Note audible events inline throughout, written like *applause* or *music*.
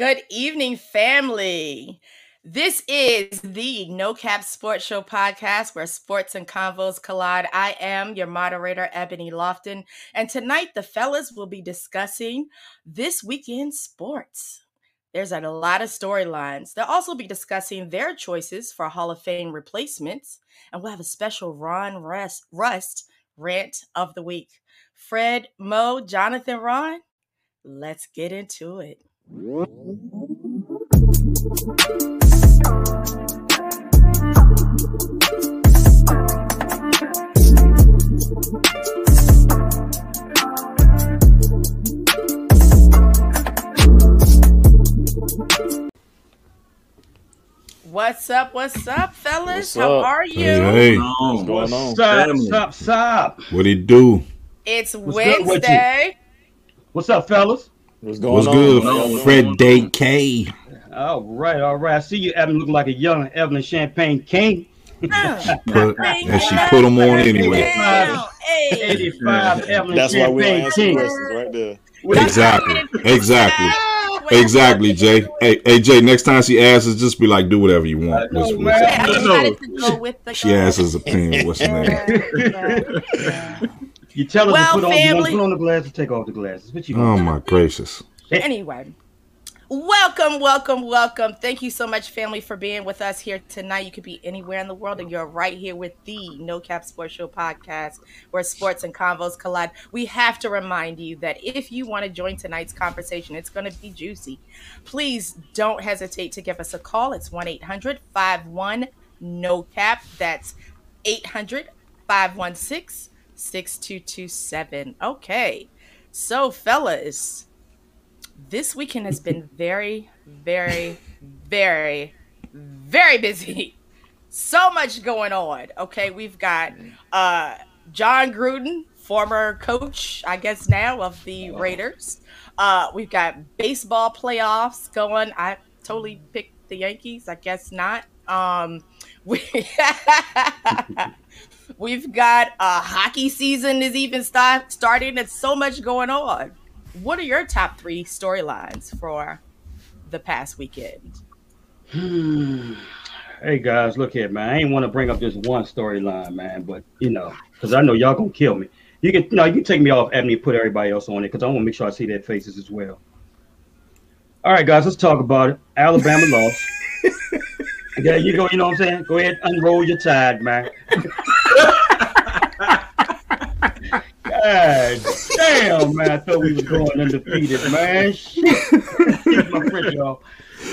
Good evening, family. This is the No Cap Sports Show podcast where sports and convos collide. I am your moderator, Ebony Lofton, and tonight the fellas will be discussing this weekend sports. There's a lot of storylines. They'll also be discussing their choices for Hall of Fame replacements, and we'll have a special Ron Rust, Rust rant of the week. Fred, Mo, Jonathan, Ron, let's get into it. What's up? What's up, fellas? What's How up? are you? Hey, hey. What's going on? What's up? Family. What's up? What's up? what he do? It's What's good with? Wednesday. What's up, fellas? What's going What's on? good? How y'all? Fred Day K. All right, all right. I see you, Evan, looking like a young Evelyn Champagne King. But bring and she put them on anyway. down. Hey. 85 Evelyn That's why we don't Champagne answer King. questions right there. Exactly. Exactly. Ah! Exactly, Jay. Hey, hey, Jay. Next time she asks us, just be like, "Do whatever you want." Know, That's man. what- Yeah, I No. decided to go with the She asks his opinion. What's her name? You tell her Well, to put on, you family- to put on the glasses, take off the glasses. What you Oh want? my gracious! Anyway, welcome, welcome, welcome. Thank you so much, family, for being with us here tonight. You could be anywhere in the world, and you're right here with the No Cap Sports Show podcast, where sports and convos collide. We have to remind you that if you want to join tonight's conversation, it's going to be juicy. Please don't hesitate to give us a call. It's 1 800 51 No Cap. That's 800 516 6227. Okay. So, fellas, this weekend has been *laughs* very, very, very, very busy. So much going on. Okay, we've got uh Jon Gruden, former coach, I guess now of the Raiders. Uh we've got baseball playoffs going. I totally picked the Yankees, I guess not. Um we *laughs* *laughs* We've got uh hockey season is even start starting. There's so much going on. What are your top three storylines for the past weekend? *sighs* Hey guys, look here, man. I ain't want to bring up this one storyline, man, but you know, because I know y'all gonna kill me. You can, you you can take me off and put everybody else on it, because I want to make sure I see their faces as well. All right, guys, let's talk about it. Alabama *laughs* lost. Yeah, you go. You know what I'm saying? Go ahead, unroll your tide, man. *laughs* God damn, man! I thought we were going undefeated, man. Shit. My French, y'all.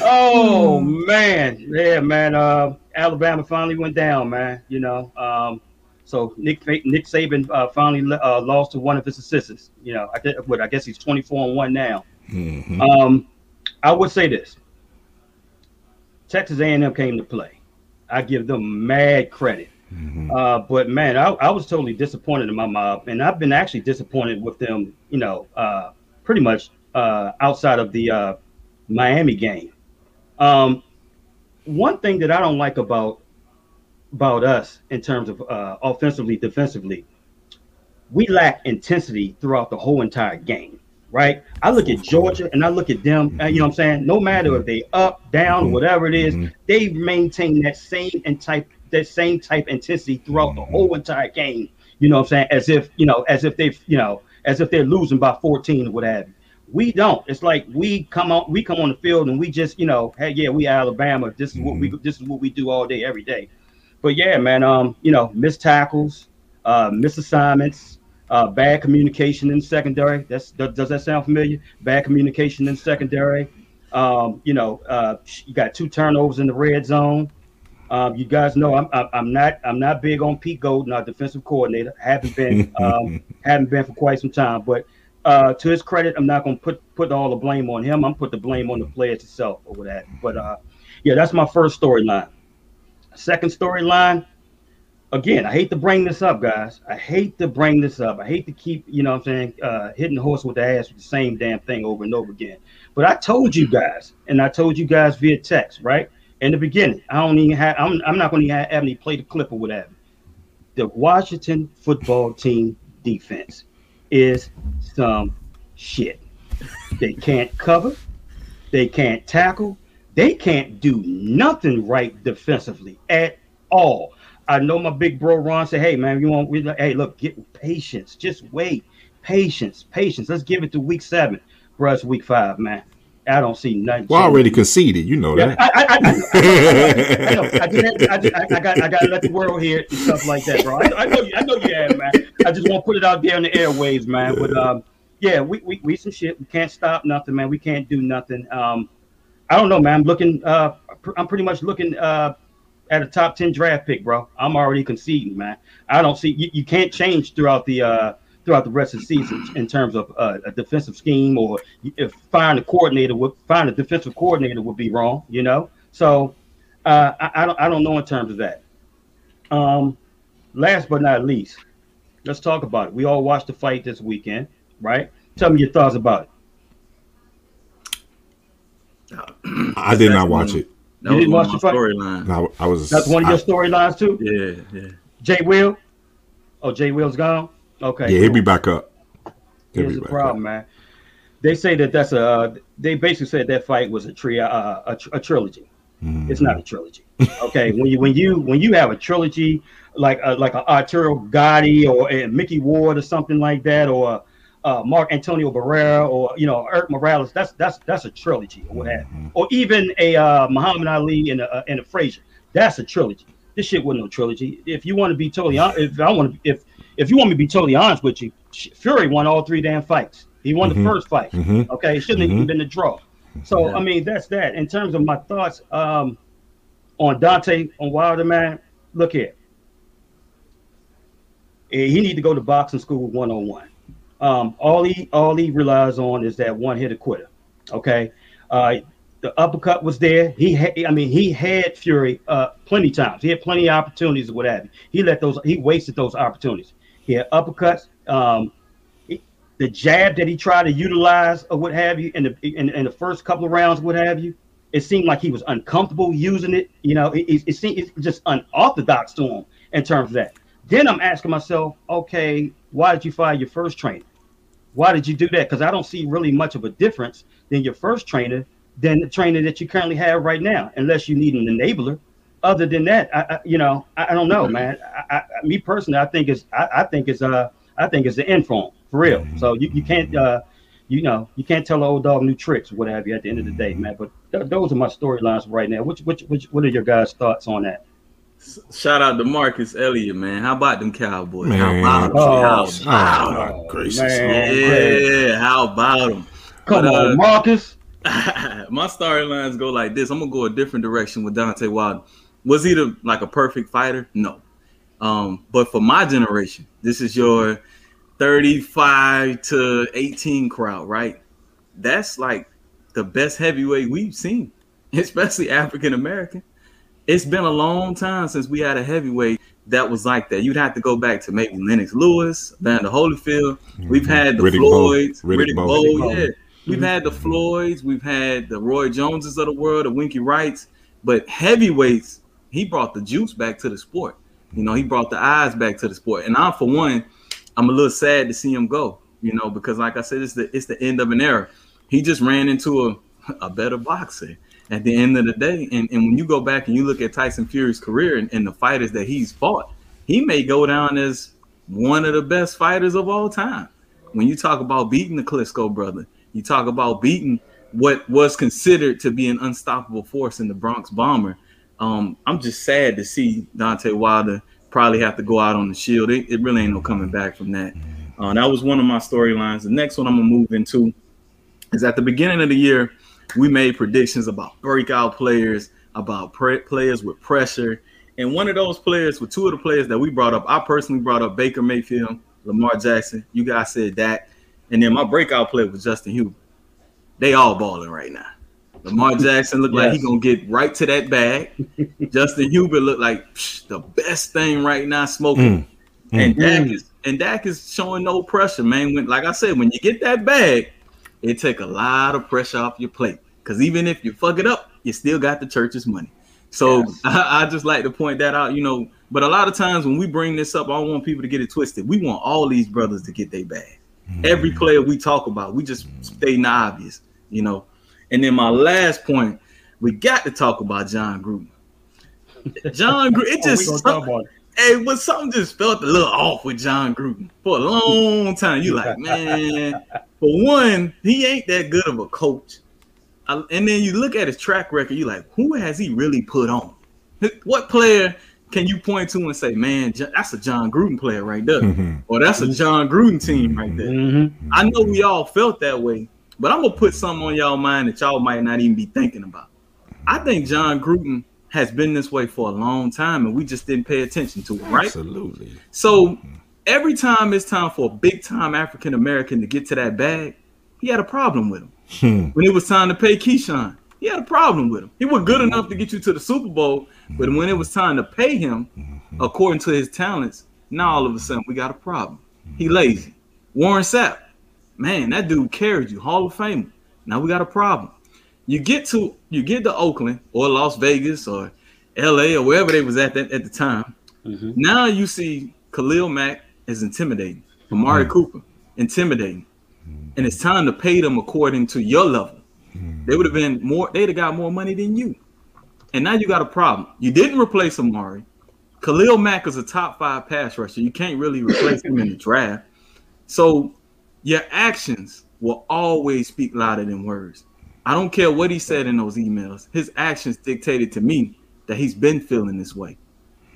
Oh man, yeah, man. Uh, Alabama finally went down, man. You know, um, so Nick Nick Saban uh, finally uh, lost to one of his assistants. You know, I guess, what I guess he's 24 and one now. Mhm. Um, I would say this: Texas A&M came to play. I give them mad credit. Mhm. Uh, but man, I, I was totally disappointed in my mob, and I've been actually disappointed with them. You know, uh, pretty much uh, outside of the uh, Miami game. Um, one thing that I don't like about about us in terms of uh, offensively, defensively, we lack intensity throughout the whole entire game. Right? I look at Georgia and I look at them. uh, you know what I'm saying? No matter if they up, down, whatever it is, Mhm. they maintain that same and type that same type intensity throughout the whole entire game. You know what I'm saying? As if, you know, as if they've, you know, as if they're losing by 14 or what have you. We don't. It's like we come on, we come on the field and we just, you know, hey, yeah, we Alabama. This is what we, this is what we do all day, every day. But yeah, man, um, you know, missed tackles, uh, missed assignments, uh, bad communication in secondary. That's does that sound familiar? Bad communication in secondary. Um, you know, uh, you got two turnovers in the red zone. Um, you guys know I'm, I'm not I'm not big on Pete Golding, our defensive coordinator. Haven't been um, *laughs* haven't been for quite some time. But uh, to his credit, I'm not going to put put all the blame on him. I'm put the blame on the players itself or that. But uh, yeah, that's my first storyline. Second storyline. Again, I hate to bring this up, guys. I hate to bring this up. I hate to keep, you know what I'm saying, uh, hitting the horse with the ass with the same damn thing over and over again. But I told you guys, and I told you guys via text, right? In the beginning, I don't even have, I'm, I'm not going to have Ebony play the clip or whatever. The Washington football team defense is some shit. They can't cover. They can't tackle. They can't do nothing right defensively at all. I know my big bro Ron said, "Hey man, you want? Hey, look, get patience. Just wait, patience, patience. Let's give it to week seven, bro. It's week five, man. I don't see nothing. Well, already conceded. You know that. I, I, I, I. *laughs* I, I, I, got, I got to let the world hear it and stuff like that, bro. I, I know, you, I know you have, man. I just want to put it out there in the airwaves, man. But um, yeah, we, we, we some shit. We can't stop nothing, man. We can't do nothing. Um, I don't know, man. I'm looking. Uh, I'm pretty much looking uh at a top ten draft pick, bro. I'm already conceding, man. I don't see you, you can't change throughout the uh throughout the rest of the season in terms of uh, a defensive scheme or if find a coordinator would find a defensive coordinator would be wrong, you know. So uh, I, I, don't I don't know in terms of that. Um, last but not least, let's talk about it. We all watched the fight this weekend, right? Tell me your thoughts about it. I did not watch it. That you didn't watch the storyline. No, I was. That's one of your storylines too. Yeah, yeah. Jay Will. Oh, Jay Will's gone. Okay. Yeah, cool. he'll be back up. He'll Here's the problem, up. man. They say that that's a. They basically said that fight was a tri- uh, a, a, trilogy. Mm-hmm. It's not a trilogy. Okay, when you when you when you have a trilogy like a, like an Arturo Gatti or a Micky Ward or something like that, or uh, Marco Antonio Barrera or you know Erik Morales, that's that's that's a trilogy or what have mm-hmm. Or even a uh, Muhammad Ali and a, and a Frazier, that's a trilogy. This shit wasn't no trilogy. If you want to be totally honest, if I want to, if if you want me to be totally honest with you, Fury won all three damn fights. He won mm-hmm. the first fight. Mm-hmm. Okay, it shouldn't mm-hmm. have even been a draw. So yeah. I mean, that's that. In terms of my thoughts um, on Dante on Wilder, man, look here. He need to go to boxing school one on one. Um, all he all he relies on is that one hit quitter. Okay, uh, the uppercut was there. He had, I mean, he had Fury uh, plenty times. He had plenty of opportunities, what have you. He let those, he wasted those opportunities. He had uppercuts. Um, he, the jab that he tried to utilize or what have you in the in, in, the first couple of rounds, what have you, it seemed like he was uncomfortable using it. You know, it, it, it seemed it's just unorthodox to him in terms of that. Then I'm asking myself, okay, why did you fire your first trainer? Why did you do that? Because I don't see really much of a difference than your first trainer than the trainer that you currently have right now, unless you need an enabler other than that, I, I you know, I, I, don't know, man. I, me personally, I think it's, I, think it's, uh, I think it's the end for for real. Mm-hmm. So you, you can't, uh, you know, you can't tell an old dog new tricks, what have you, at the end of the day, man. But th- those are my storylines right now. Which, which, which, what are your guys' thoughts on that? Shout out to Marcus Elliott, man. How about them Cowboys? Man. How about them? Oh, how about oh, gracious. Yeah, how about them? Come but, on, uh, Marcus. *laughs* my storylines go like this. I'm gonna go a different direction with Deontay Wilder. Was he the, like a perfect fighter? No. Um, but for my generation, this is your 35 to 18 crowd, right? That's like the best heavyweight we've seen, *laughs* especially African American. It's been a long time since we had a heavyweight that was like that. You'd have to go back to maybe Lennox Lewis, Vander Holyfield. We've mm-hmm. had the Riddick Floyds, Bowe. Riddick, Riddick Bowe, Bowe, yeah. We've had the Floyds, we've had the Roy Joneses of the world, the Winky Wrights, but heavyweights, he brought the juice back to the sport. You know, he brought the eyes back to the sport. And I, for one, I'm a little sad to see him go. You know, because like I said, it's the it's the end of an era. He just ran into a, a better boxer at the end of the day. And, and when you go back and you look at Tyson Fury's career and, and the fighters that he's fought, he may go down as one of the best fighters of all time. When you talk about beating the Klitschko brother, you talk about beating what was considered to be an unstoppable force in the Bronx Bomber. Um, I'm just sad to see Dante Wilder probably have to go out on the shield. It, it really ain't no coming back from that. Uh, that was one of my storylines. The next one I'm gonna move into is at the beginning of the year, we made predictions about breakout players, about pre- players with pressure. And one of those players, with two of the players that we brought up, I personally brought up Baker Mayfield, Lamar Jackson. You guys said that. And then my breakout player was Justin Herbert. They all balling right now. Lamar Jackson looked yes. like he gonna get right to that bag. *laughs* Justin Herbert looked like psh, the best thing right now, smoking. Mm. Mm. And Dak mm. is and Dak is showing no pressure, man. When like I said, when you get that bag, it take a lot of pressure off your plate. Cause even if you fuck it up, you still got the church's money. So yes. *laughs* I, I, just like to point that out, you know. But a lot of times when we bring this up, I don't want people to get it twisted. We want all these brothers to get their bag. Mm-hmm. Every player we talk about, we just stay obvious, you know. And then my last point, we got to talk about Jon Gruden. Jon Gruden, it *laughs* Oh, just gonna talk about it. hey, but something just felt a little off with Jon Gruden for a long time. You like, man, for one, he ain't that good of a coach. I- and then you look at his track record, you like, who has he really put on? What player can you point to and say, man, that's a Jon Gruden player right there, Mhm. or that's a Jon Gruden team right there? Mhm. I know we all felt that way, but I'm gonna put something on y'all mind that y'all might not even be thinking about. I think Jon Gruden has been this way for a long time, and we just didn't pay attention to it, right? Absolutely. So every time it's time for a big time African American to get to that bag, he had a problem with him. Hmm. When it was time to pay Keyshawn, he had a problem with him. He was good enough to get you to the Super Bowl, but when it was time to pay him according to his talents, now all of a sudden we got a problem. He lazy. Warren Sapp, man, that dude carried you, Hall of Famer. Now we got a problem. You get to you get to Oakland or Las Vegas or LA or wherever they was at that, at the time. Mhm. Now you see Khalil Mack is intimidating. Amari Cooper, intimidating. And it's time to pay them according to your level. They would have been more, they'd have got more money than you. And now you got a problem. You didn't replace Amari. Khalil Mack is a top five pass rusher. You can't really replace him in the draft. So your actions will always speak louder than words. I don't care what he said in those emails. His actions dictated to me that he's been feeling this way.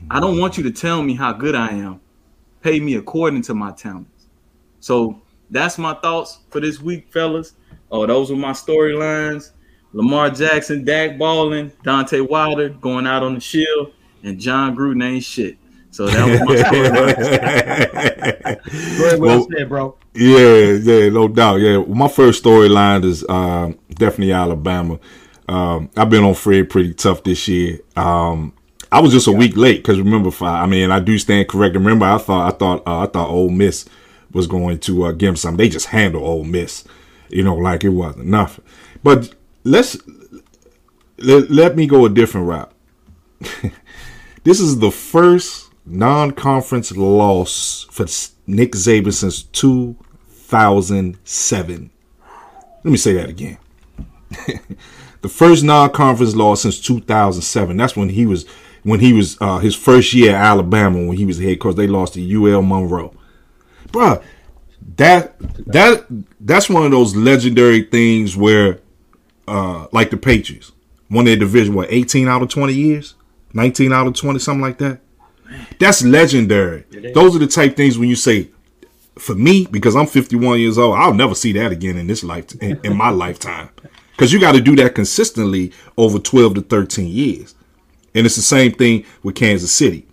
I don't want you to tell me how good I am. Pay me according to my talents. So that's my thoughts for this week, fellas. Oh, those were my storylines. Lamar Jackson, Dak balling, Dante Wilder going out on the shield, and Jon Gruden ain't shit. So that was my storyline. Very well, Well- said, bro. Yeah, yeah, no doubt. Yeah, well, my first storyline is um, definitely Alabama. Um, I've been on Fred pretty tough this year. Um, I was just a week late because remember, fi- I mean, I do stand corrected. Remember, I thought, I thought, uh, I thought Ole Miss was going to uh, give them something. They just handle Ole Miss, you know, like it wasn't nothing. But let's let, let me go a different route. *laughs* this is the first non-conference loss for Nick Saban since 2007. Let me say that again. *laughs* the first non-conference loss since 2007. That's when he was when he was uh, his first year at Alabama when he was head coach. They lost to UL Monroe. Bruh, that that that's one of those legendary things where uh like the Patriots won their division what 18 out of 20 years 19 out of 20 something like that that's legendary those are the type things when you say for me because i'm 51 years old i'll never see that again in this life in, in my lifetime because you got to do that consistently over 12 to 13 years and it's the same thing with kansas city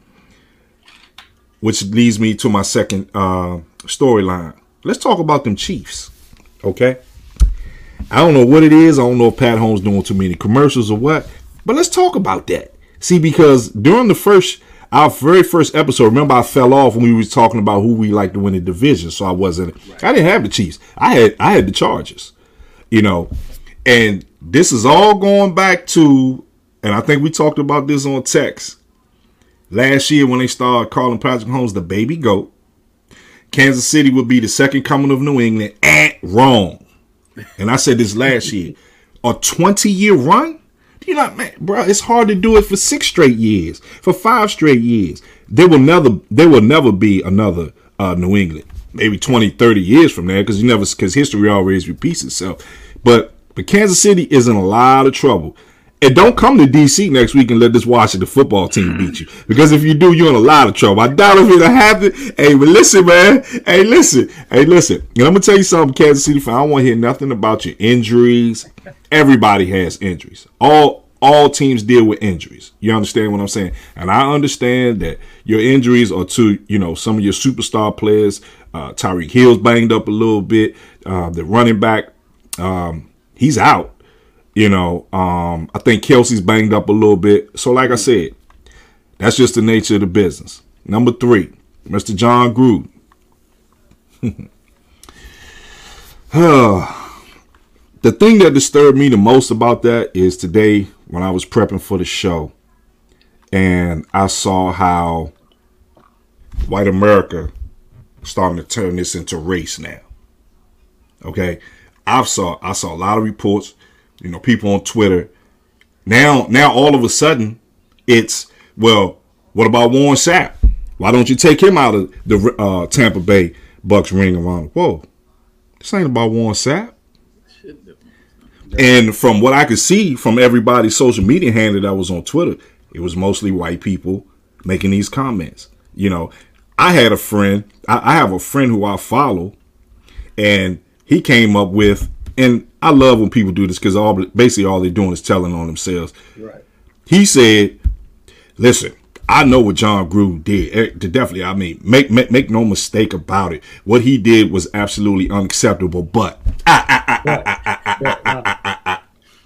which leads me to my second uh storyline let's talk about them chiefs okay I don't know what it is. I don't know if Pat Mahomes doing too many commercials or what. But let's talk about that. See, because during the first, our very first episode, remember I fell off when we was talking about who we like to win the division. So I wasn't. I didn't have the Chiefs. I had I had the Chargers. You know, and this is all going back to, and I think we talked about this on text last year when they started calling Patrick Mahomes the baby goat. Kansas City would be the second coming of New England. Eh, wrong and I said this last year, a 20 year run? You know, man, bro, it's hard to do it for six straight years, for five straight years. There will never, there will never be another uh, New England. Maybe 20, 30 years from there, because you never, because history always repeats itself. But, but Kansas City is in a lot of trouble. And don't come to DC next week and let this Washington football team beat you. Because if you do, you're in a lot of trouble. I doubt if it'll happen. Hey, but listen, man. Hey, listen. Hey, listen. And I'm gonna tell you something, Kansas City fan. I don't want to hear nothing about your injuries. Everybody has injuries. All all teams deal with injuries. You understand what I'm saying? And I understand that your injuries are to, you know, some of your superstar players. Uh, Tyreek Hill's banged up a little bit. Uh, the running back, um, he's out. You know, um, I think Kelce's banged up a little bit. So, like I said, that's just the nature of the business. Number three, Mr. Jon Gruden. *sighs* the thing that disturbed me the most about that is today when I was prepping for the show and I saw how white America starting to turn this into race now. Okay. I saw I saw a lot of reports You know, people on Twitter. Now, now all of a sudden, it's well, what about Warren Sapp? Why don't you take him out of the uh, Tampa Bay Bucks ring around? Whoa, this ain't about Warren Sapp. And from what I could see from everybody's social media handle that was on Twitter, it was mostly white people making these comments. You know, I had a friend, I, I have a friend who I follow, and he came up with, and I love when people do this because all basically all they're doing is telling on themselves. Right. He said, "Listen, I know what Jon Gruden did. Eh, definitely, I mean, make, make make no mistake about it. What he did was absolutely unacceptable. But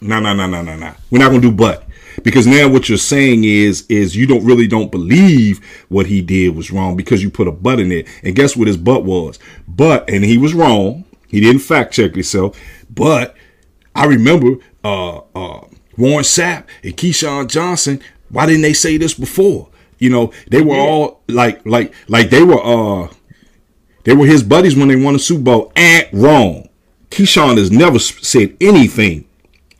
no, no, no, no, no, no. We're not gonna do but because now what you're saying is is you don't really don't believe what he did was wrong because you put a but in it. And guess what his butt was? But and he was wrong. He didn't fact check himself. But I remember uh uh Warren Sapp and Keyshawn Johnson. Why didn't they say this before? You know, they were all like like like they were uh they were his buddies when they won the Super Bowl. And wrong. Keyshawn has never said anything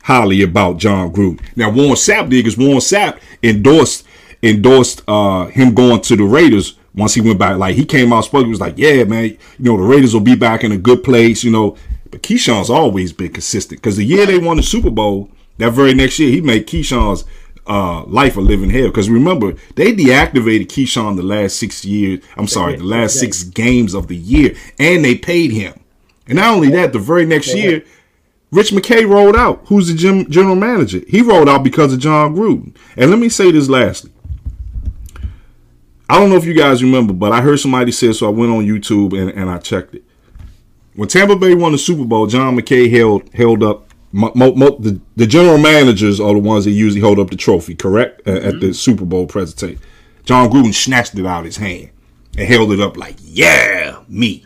highly about Jon Gruden. Now Warren Sapp did because Warren Sapp endorsed endorsed uh, him going to the Raiders once he went back. Like he came out spoke, he was like, "Yeah, man, you know the Raiders will be back in a good place." You know, but Keyshawn's always been consistent because the year they won the Super Bowl, that very next year he made Keyshawn's uh, life a living hell. Because remember, they deactivated Keyshawn the last six years. I'm sorry, the last six games of the year, and they paid him. And not only that, the very next year Rich McKay rolled out. Who's the gym, general manager? He rolled out because of Jon Gruden. And let me say this lastly. I don't know if you guys remember, but I heard somebody say so. I went on YouTube and, and I checked it. When Tampa Bay won the Super Bowl, John McKay held held up. Mo, mo, the, the general managers are the ones that usually hold up the trophy, correct? Mm-hmm. At the Super Bowl presentation. Jon Gruden snatched it out of his hand and held it up like, yeah, me.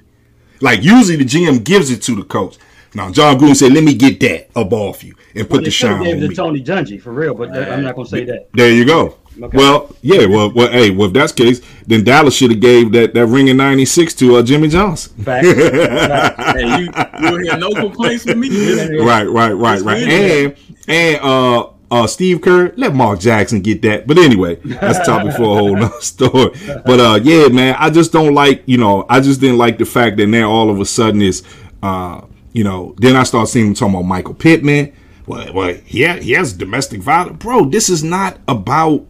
Like usually the GM gives it to the coach. Now Jon Gruden said, "Let me get that up off you and put well, the shine on me." Tony Dungy for real, but I'm not gonna say that. There you go. Okay. Well, yeah, well, well, hey, well, if that's the case, then Dallas should have gave that, that ring in '96 to uh, Jimmy Johnson. Fact. *laughs* hey, you you hear no complaints with me. right, right, right, right, and and uh, uh, Steve Kerr, let Mark Jackson get that. But anyway, that's a topic for a whole nother *laughs* story. But uh, yeah, man, I just don't like, you know, I just didn't like the fact that now all of a sudden it's uh you know, then I start seeing him talking about Michael Pittman. Well, well, yeah, he has domestic violence, bro. This is not about.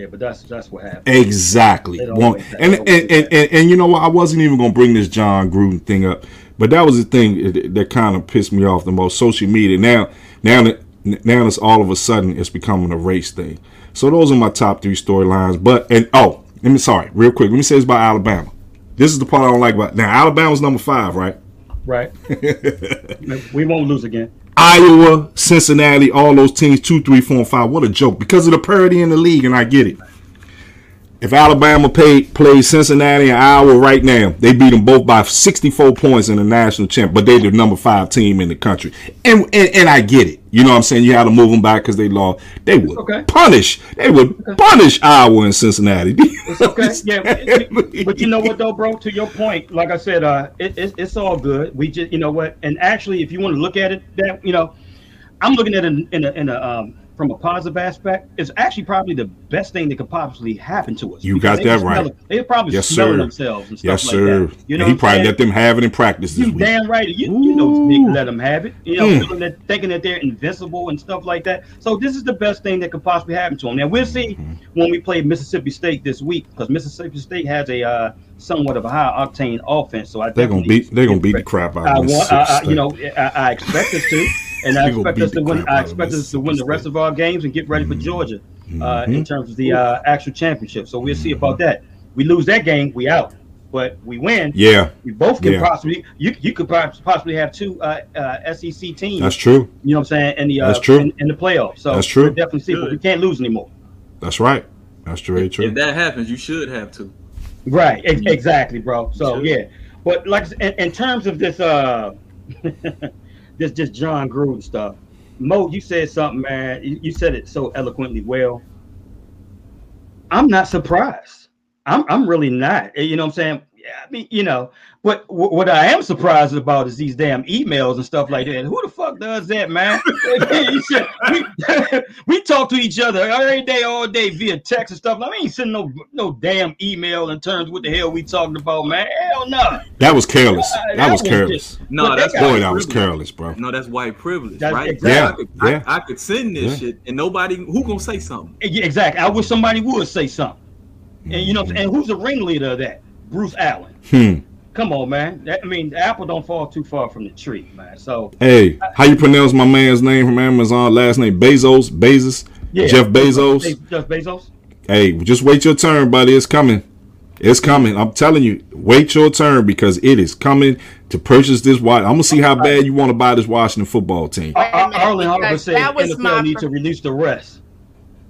Yeah, but that's that's what happened. Exactly. Well, and, and, and, and, and you know what? I wasn't even gonna bring this Jon Gruden thing up, but that was the thing that, that kind of pissed me off the most. Social media now, now that now it's all of a sudden it's becoming a race thing. So those are my top three storylines. But and oh, let me sorry, real quick. Let me say this about Alabama. This is the part I don't like about now. Alabama's number five, right? Right. *laughs* we won't lose again. Iowa, Cincinnati, all those teams, two, three, four, and five. What a joke. Because of the parity in the league, and I get it. If Alabama pay, plays Cincinnati and Iowa right now, they beat them both by 64 points in the national champ, but they're the number five team in the country. And and, and I get it. You know what I'm saying? You had to move them back because they lost. They would okay. punish. They would okay. punish Iowa and Cincinnati. *laughs* it's okay. Yeah. but you know what, though, bro? To your point, like I said, uh, it, it, it's all good. We just, you know what? And actually, if you want to look at it, that, you know, I'm looking at it in, in a, in a um, from a positive aspect, it's actually probably the best thing that could possibly happen to us. You got that right. they probably yes, sir. themselves and stuff yes, sir. Like You know, he probably let them have it in practice. you damn right. You, you know, let them have it. You know, mm. that, thinking that they're invincible and stuff like that. So this is the best thing that could possibly happen to them. Now we'll see mm-hmm. when we play Mississippi State this week because Mississippi State has a uh, somewhat of a high octane offense. So I they're gonna beat they're gonna beat the crap out. I want, I, I, you know, I, I expect us to. *laughs* and I expect us to win. I expect us to win the rest of our games and get ready for mm-hmm. Georgia uh, in terms of the uh, actual championship. So we'll see about that. We lose that game, we out. But we win. Yeah, we both can yeah. possibly. You you could possibly have two uh, uh SEC teams. That's true. You know what I'm saying? In the uh, that's true. In, in the playoffs. So that's true. Definitely see, but we can't lose anymore. That's right. That's very true. If that happens, you should have to. Right. Exactly, bro. So yeah, but like in, in terms of this, uh, *laughs* this just Jon Gruden stuff. Mo, you said something, man. You said it so eloquently well. I'm not surprised. I'm I'm really not. You know what I'm saying? Yeah, I mean, you know, but w- what I am surprised about is these damn emails and stuff like that. Who the fuck does that, man? *laughs* we, *laughs* we talk to each other every day, all day via text and stuff. I ain't sending no no damn email in terms of what the hell we talking about, man. Hell no. That was careless. That that was was careless. No, that's that Boy, that was careless, bro. No, that's white privilege, That's right? exactly- I, could, I- Yeah. I, could send this Yeah. shit, and nobody who gonna say something. Yeah, exactly. I wish somebody would say something. And you know, mm-hmm. and who's the ringleader of that? Bruce Allen. Hmm. Come on, man. That, I mean, the apple don't fall too far from the tree, man. So Hey, how you pronounce my man's name from Amazon? Last name Bezos, Bezos, yeah, Jeff Bezos. Jeff Bezos. Hey, just wait your turn, buddy. It's coming. It's coming. I'm telling you, wait your turn because it is coming to purchase this watch. I'm gonna see how bad you want to buy this Washington football team. Ar- Ar- Wait a minute, Arlen Harper because said that was my NFL need to release the rest.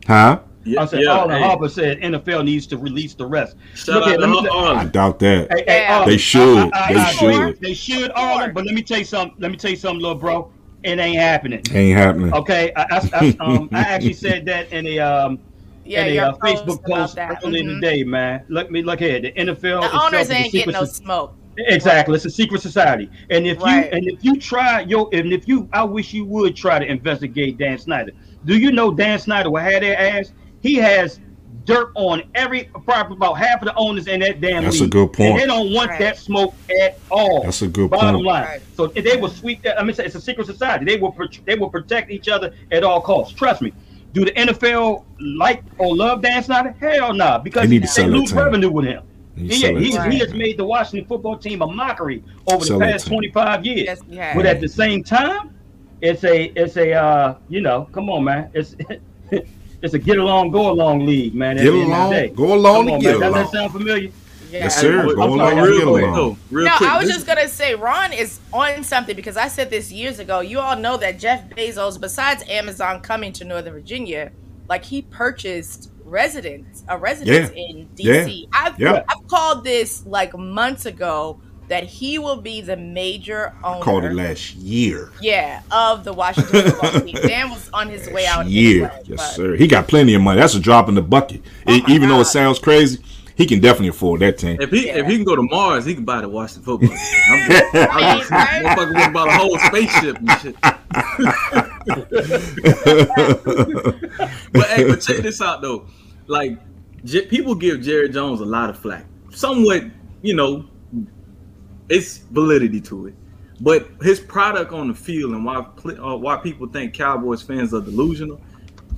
Huh? Yeah, I said yeah, Arlen hey, Harper said NFL needs to release the rest. Shout Look out at- to me- I doubt that. Hey, hey, Yeah. Arlen, They should. I- I- They I- should. They should, Arlen. But let me tell you something. Let me tell you something, little bro. It ain't happening. Ain't happening. Okay, I, I, I, *laughs* um, I actually said that in a um, Yeah, in a uh, Facebook post that. earlier Mhm. today, man. Look me, look here. The NFL The owners ain't getting no smoke. Exactly, it's a secret society. And if Right. you and if you try yo, and if you, I wish you would try to investigate Dan Snyder. Do you know Dan Snyder will have their ass? He has dirt on every probably about half of the owners in that damn That's a league. good point. And they don't want Right. that smoke at all. That's a good point. Bottom point. line. Right. So they will sweep that. I mean, it's a secret society. They will they will protect each other at all costs. Trust me. Do the NFL like or love Dan Snyder? Hell no, because They need to they sell lose team. revenue with him. You Yeah, sell it. he, Right. he has made the Washington football team a mockery over Sell the past 25 years. Yes, he has. But at the same time, it's a it's a uh, you know, come on, man. It's *laughs* it's a get along, go along league, man. Get the end of the along, go along Come and on, get man. Does along. that sound familiar? Yeah. Yes, sir. Wait, Go I'm along sorry, real get along. though, real no, quick. I was just gonna say Ron is on something because I said this years ago. You all know that Jeff Bezos, besides Amazon coming to Northern Virginia, like he purchased residence, a residence Yeah. in DC. I've Yeah. I've called this like months ago that he will be the major owner. Called it last year. Yeah, of the Washington football team. *laughs* Dan was on his way out. year. anyway, yes, but- sir. He got plenty of money. That's a drop in the bucket. Oh my even though it sounds crazy, he can definitely afford that team. If he Yeah. if he can go to Mars, he can buy the Washington football. team. I'm just, *laughs* I'm just Right, right. motherfucker went about a whole spaceship and shit. But hey, but check this out though. Like J- people give Jerry Jones a lot of flack. Somewhat, you know, it's validity to it. But his product on the field and why uh, why people think Cowboys fans are delusional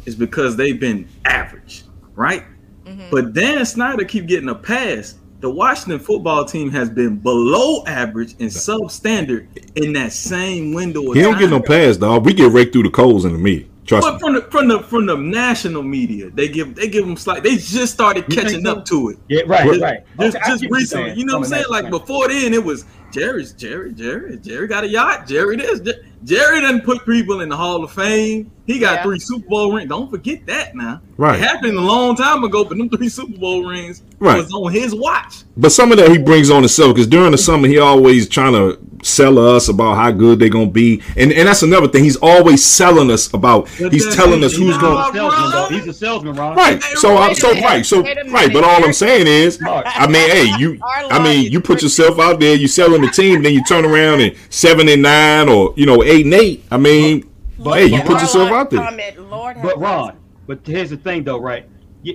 is because they've been average, right? Mhm. But Dan Snyder keep getting a pass. The Washington football team has been below average and substandard in that same window. Of He don't time. get no pass, dog. We get raked through the coals in the media. Trust But me. from the from the from the national media, they give they give them slight. They just started catching so? up to it. Yeah, right, Just, right. just, Okay, just get what you're recently, saying. you know what I'm saying? Like before then, it was Jerry's Jerry, Jerry, Jerry got a yacht. Jerry this, Jerry Jerry done put people in the Hall of Fame. He got Yeah. three Super Bowl rings. Don't forget that now. Right. It happened a long time ago, but them three Super Bowl rings Right. was on his watch. But some of that he brings on himself because during the summer he always trying to sell us about how good they're gonna be, and and that's another thing. He's always selling us about. But He's telling us who's gonna He's a salesman. He's a salesman, Ron. Right. Hey, So uh, I'm so right. So right. But all I'm saying is, I mean, hey, you. I mean, you put yourself out there. You selling the team, then you turn around and seven and nine, or you know eight and eight. I mean, but, hey, you put yourself Ron out there. comment, Lord But mercy. Ron, but here's the thing, though, right?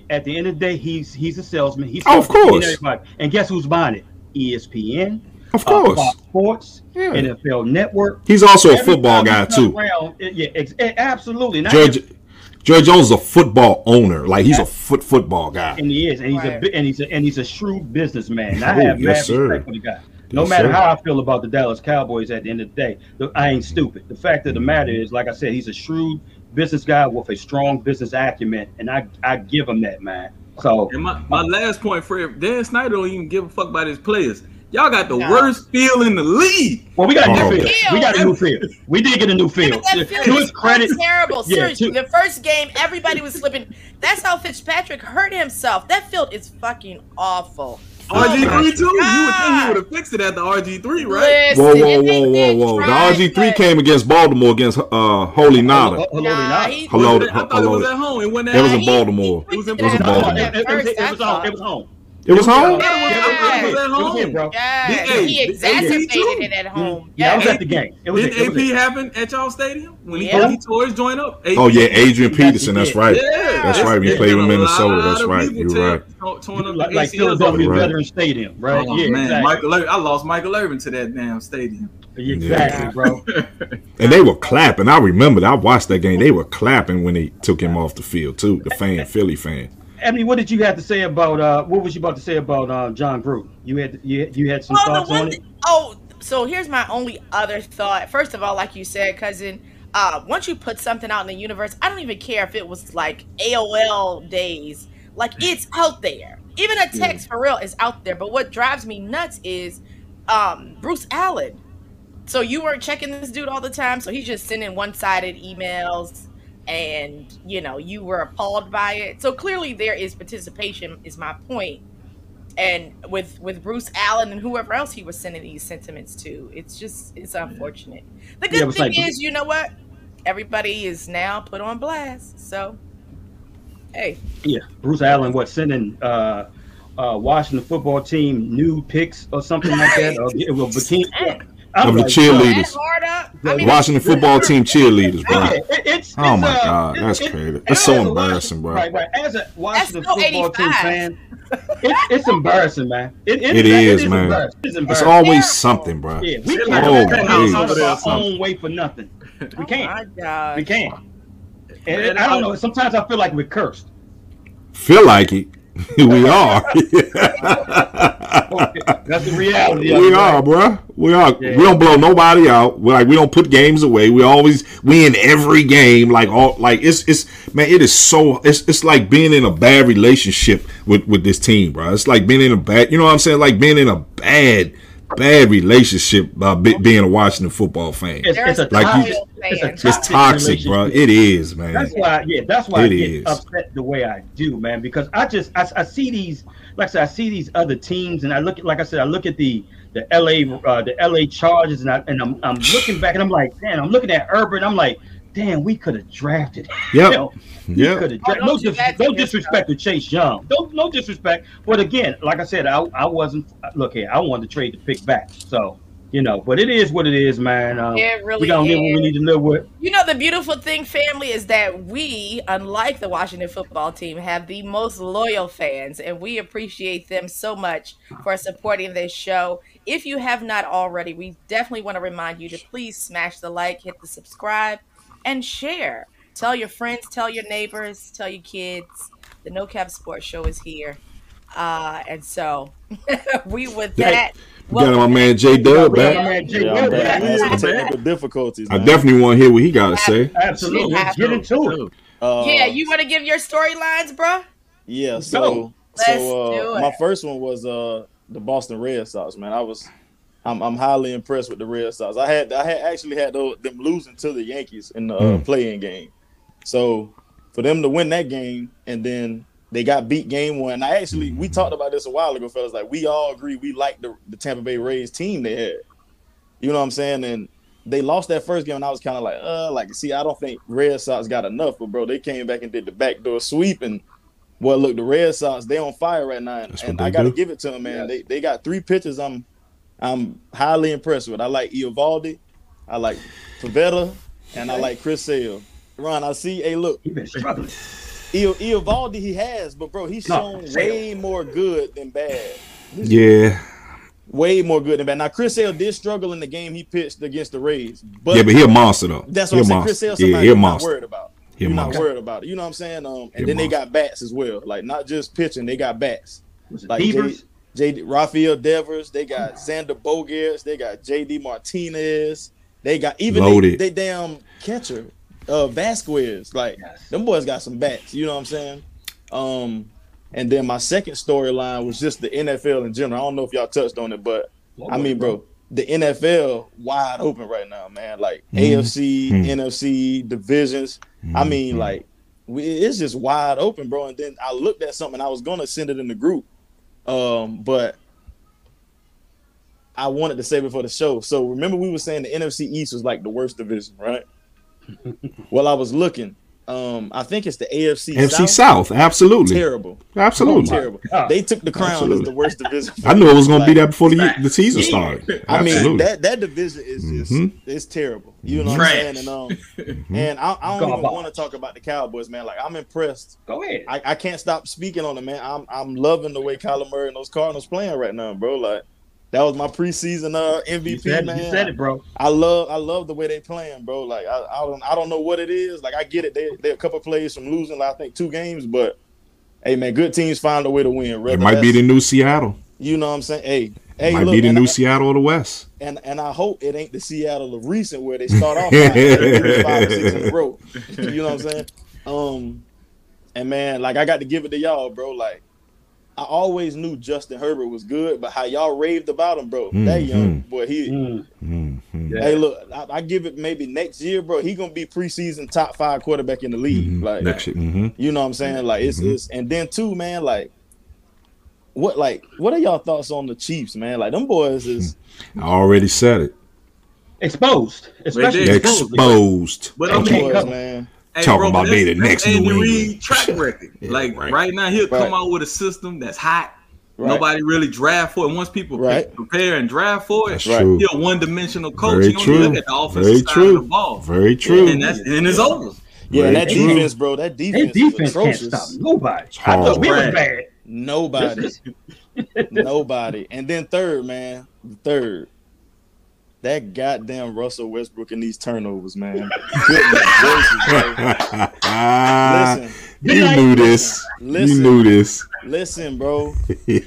At the end of the day, he's he's a salesman. He's Oh, of course. And guess who's buying it? ESPN, Of uh, course, Fox Sports, Yeah. NFL Network. he's also a football guy too. around, yeah, ex- eh, absolutely. Not George George Jones is a football owner. Like he's a foot football guy. and he is, and he's a Right. bi- and he's a and he's a shrewd businessman. *laughs* I Oh, have yes, mad sir. respect for the guy. No Yes, matter sir. how I feel about the Dallas Cowboys, at the end of the day, the- I ain't stupid. The fact of the matter is, like I said, he's a shrewd business guy with a strong business acumen, and I I give him that man. So And my, my last point, Fred, Dan Snyder don't even give a fuck about his players. Y'all got the No. worst field in the league. well, we got a Oh. new field. We got a new field. We did get a new Yeah, field. but that field to was his credit, terrible. Yeah, Seriously, to- the first game, everybody was slipping. That's how Fitzpatrick hurt himself. That field is fucking awful. RG Oh my three too. You would think God. you would have fixed it at the RG three, right? Listen, Whoa, whoa, whoa, whoa, whoa! The RG three but- came against Baltimore against uh Haloti Ngata. Hello, Nah, Nada. he- Hello, it- I thought it was at home. It wasn't It was in Baltimore. It was in Baltimore. It, it, it, first, it I was home. It was home. It was home. It was at It was here, home. bro. Yes, Hey, he did- exacerbated it at home. Yeah, I was at the game. It was, Did it AP happen at y'all stadium when he, Yeah. he tore his joint up? AP? Oh yeah, Adrian Peterson. That's right. Yeah, That's right, we played had with Minnesota, that's right, you're right. torn up like, the like Philadelphia Right. Veterans Stadium, right? Oh, yeah, man, exactly. Michael Ir- I lost Michael Irvin to that damn stadium. exactly, Yeah. bro. *laughs* And they were clapping. I remember that. I watched that game. They were clapping when they took him off the field too. The fan, Philly fan. Emily, what did you have to say about uh what was you about to say about uh, Jon Gruden? You had you, you had some Well, thoughts on it? oh, so here's my only other thought. First of all, like you said, cousin, uh, once you put something out in the universe, I don't even care if it was like AOL days. Like it's out there. Even a text for real is out there. But what drives me nuts is um, Bruce Allen. So you weren't checking this dude all the time. So he's just sending one-sided emails, and you know you were appalled by it. So clearly there is participation. Is my point and with with Bruce Allen and whoever else he was sending these sentiments to, it's just it's unfortunate. The good was thing like- is, you know what? Everybody is now put on blast. So, hey, Yeah, Bruce Allen, was sending uh, uh, Washington football team new picks or something like that? *laughs* Or, it was bikini. I'm Of the like, cheerleaders. that. I mean, Washington football team *laughs* cheerleaders, bro. Yeah, it- it's, Oh it's, my uh, God, that's it- crazy. as That's so a embarrassing, Washington- bro. Right, right. As a Washington still football team fan, *laughs* it, it's embarrassing, man. It, It is, man. embarrassing. It's It's always Terrible. something, bro. yeah, we can't like oh, that. out Oh, of our something. own way for nothing. We oh can't. my God. We can't. And Man, I don't know. Sometimes I feel like we're cursed. Feel like it. *laughs* we are. That's the reality. we are, bro. We are. Yeah. We don't blow nobody out. We like we don't put games away. We always win every game. Like all like it's it's man. It is so it's it's like being in a bad relationship with with this team, bro. It's like being in a bad. You know what I'm saying? Like being in a bad bad relationship by be, being a Washington football fan. It's, it's a a Like you- toxic, it's a It's It's toxic, bro. It is, man. That's why, yeah, that's why It I get is. upset the way I do, man. Because I just I, I see these, like I said, I see these other teams, and I look at, like I said, I look at the the LA uh, the LA Chargers, and I and I'm I'm looking back, and I'm like, man, I'm looking at Herbert, I'm like, damn, we could have drafted. Yep. You know, we Yep. could have Oh, don't No, dis- no disrespect to Chase Young. Don't no disrespect. But again, like I said, I I wasn't look here. I wanted to trade the pick back, so. You know, but it is what it is, man. Um, It really we gonna live what we need to live with. You know, the beautiful thing, family, is that we, unlike the Washington football team, have the most loyal fans, and we appreciate them so much for supporting this show. If you have not already, we definitely want to remind you to please smash the like, hit the subscribe, and share. Tell your friends, tell your neighbors, tell your kids. The No Cap Sports Show is here. Uh, and so *laughs* we with that. We got my man J Dub back. my man Jay Yeah, Webb I'm back. back. Man, some Yeah. technical difficulties. I man. definitely want to hear what he got to say. Absolutely. Let's get into it. Uh, yeah, you want to give your storylines, bro? Yeah, so Let's so do uh, it. my first one was uh the Boston Red Sox. Man, I was I'm, I'm highly impressed with the Red Sox. I had I had actually had those, them losing to the Yankees in the uh, Mm. playing game. So for them to win that game and then they got beat game one. I actually we talked about this a while ago, fellas. Like we all agree we like the, the Tampa Bay Rays team they had. You know what I'm saying? And they lost that first game, and I was kind of like, uh, like, see, I don't think Red Sox got enough, but bro, they came back and did the backdoor sweep, and well, look, the Red Sox they on fire right now, and, That's and I got to give it to them, man. Yes. They they got three pitchers. I'm I'm highly impressed with. I like Eovaldi, I like Pivetta, and I like Chris Sale. Ron, I see. Hey, look, You've been struggling. Eo, Eovaldi he has, but bro, he's No, shown Sale. way more good than bad. Yeah, Way more good than bad. Now Chris Sale did struggle in the game he pitched against the Rays, but yeah, but he a monster though. that's he what a I'm saying. Chris monster. Sale, Yeah, somebody he a you're not worried about. He a You're not worried about it. You know what I'm saying? Um, He a and then they got bats as well. Like not just pitching, they got bats. Was it Like Beavers? J, J, Rafael Devers, they got Xander Bogaerts, they got JD Martinez, they got even they, they damn catcher, uh Vasquez. Like Yes. them boys got some bats. You know what I'm saying? Um, and then my second storyline was just the NFL in general. I don't know if y'all touched on it, but I mean, bro, the NFL wide open right now, man. Like Mhm. AFC, Mhm. NFC divisions. I mean, like we, it's just wide open, bro. And then I looked at something. I was gonna send it in the group, um, but I wanted to save it for the show. So remember, we were saying the NFC East was like the worst division, right? *laughs* well, I was looking. Um, I think it's the AFC FC South. South, absolutely, Terrible, absolutely. terrible. God. They took the crown Absolutely. as the worst division. I knew it was going to be that before the, the season started. I mean, that that division is just Mhm. it's terrible. You know what Trash. I'm saying? And um, and I, I don't even want to talk about the Cowboys, man. Like I'm impressed. Go ahead. I, I can't stop speaking on it, man. I'm I'm loving the way Kyler Murray and those Cardinals playing right now, bro. Like that was my preseason uh you, MVP, said, man. you said it, bro. I love I love the way they playing, bro. Like I, I don't I don't know what it is. Like I get it. They they're a couple plays from losing, like, I think two games, but hey man, good teams find a way to win. it might be the new Seattle. you know what I'm saying. Hey, It hey, might look, be the new I- Seattle of the West. and and I hope it ain't the Seattle of recent where they start off hot, and five or six in a row. You know what I'm saying? Um, and man, like I got to give it to y'all, bro. Like I always knew Justin Herbert was good, but how y'all raved about him, bro. That young boy, he. Mm, Mhm. yeah. Hey, look, I, I give it maybe next year, bro. He gonna be preseason top five quarterback in the league. Mhm. Like, Next year. Mhm. you know what I'm saying? Like, it's, Mhm. it's and then too, man. Like, what like what are y'all thoughts on the Chiefs, man? Like, them boys is *laughs* I already said it. Exposed, especially exposed. Exposed. But I'm Okay, boys, man. Hey, Talking bro, about but they the next that's New Andy England. Track *laughs* record. Yeah, like right. right. now, he'll Right. come out with a system that's hot. Right. Nobody really draft for it. Once people Right. prepare and draft for it, That's Right. true. he's a one-dimensional coach. Very He don't true. look at the offensive Very side true. of the ball. Very true. And that's and it's over. Yeah, and that true. defense, bro. That Their defense, defense is can't atrocious. stop nobody. I thought we was Brad. bad. Nobody, *laughs* nobody. And then third, man, third, that goddamn Russell Westbrook and these turnovers, man. Goodness gracious. *laughs* Listen, you knew this. Listen. You knew this. listen, bro.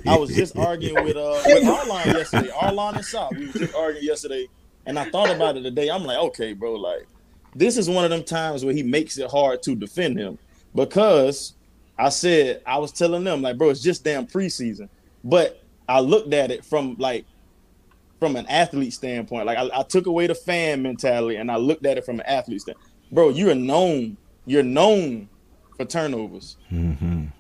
I was just arguing with uh with Arlon yesterday. Arlon and Shop. We was just arguing yesterday, and I thought about it today. I'm like, okay, bro, like this is one of them times where he makes it hard to defend him because I said I was telling them like, bro, it's just damn preseason. But I looked at it from like from an athlete standpoint. Like I, I took away the fan mentality and I looked at it from an athlete standpoint. Bro, you're known. You're known for turnovers. Mhm.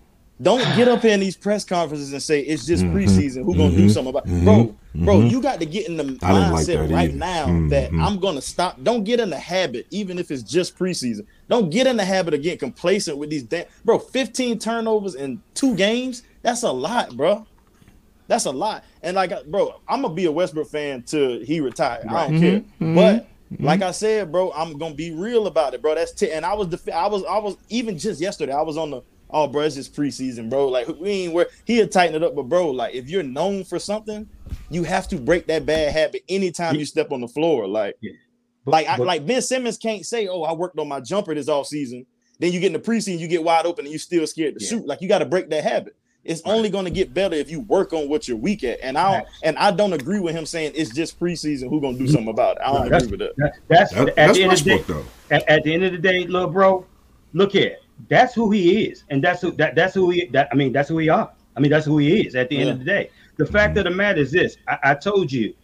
Don't get up in these press conferences and say it's just Mhm. preseason. Who gonna do Mhm. something about Mhm. bro? Bro, Mhm. you got to get in the didn't like mindset right either. now that Mhm. I'm gonna stop. Don't get in the habit, even if it's just preseason. Don't get in the habit of getting complacent with these damn bro. 15 turnovers in two games. That's a lot, bro. That's a lot. And like, bro, I'm gonna be a Westbrook fan till he retire. I don't Mhm. care. Mhm. But like I said, bro, I'm gonna be real about it, bro. That's t- and I was def- I was I was even just yesterday. I was on the oh, bro, it's just preseason, bro. Like we ain't where he had tightened it up, but bro, like if you're known for something, you have to break that bad habit anytime you step on the floor. Like, But- like I, like Ben Simmons can't say, oh, I worked on my jumper this off season. Then you get in the preseason, you get wide open, and you still scared to Yeah. shoot. Like you got to break that habit. It's only going to get better if you work on what you're weak at. And I don't, and I don't agree with him saying it's just preseason. Who gonna do something about it? I don't No, that's- agree with that. That, that's That- at that's the end of the day. Westbrook, though. At, at the end of the day, little bro, look here. That's who he is, and that's who that that's who he. That I mean, that's who we are. I mean, that's who he is. At the end of the day, the fact of the matter is this: I, I told you,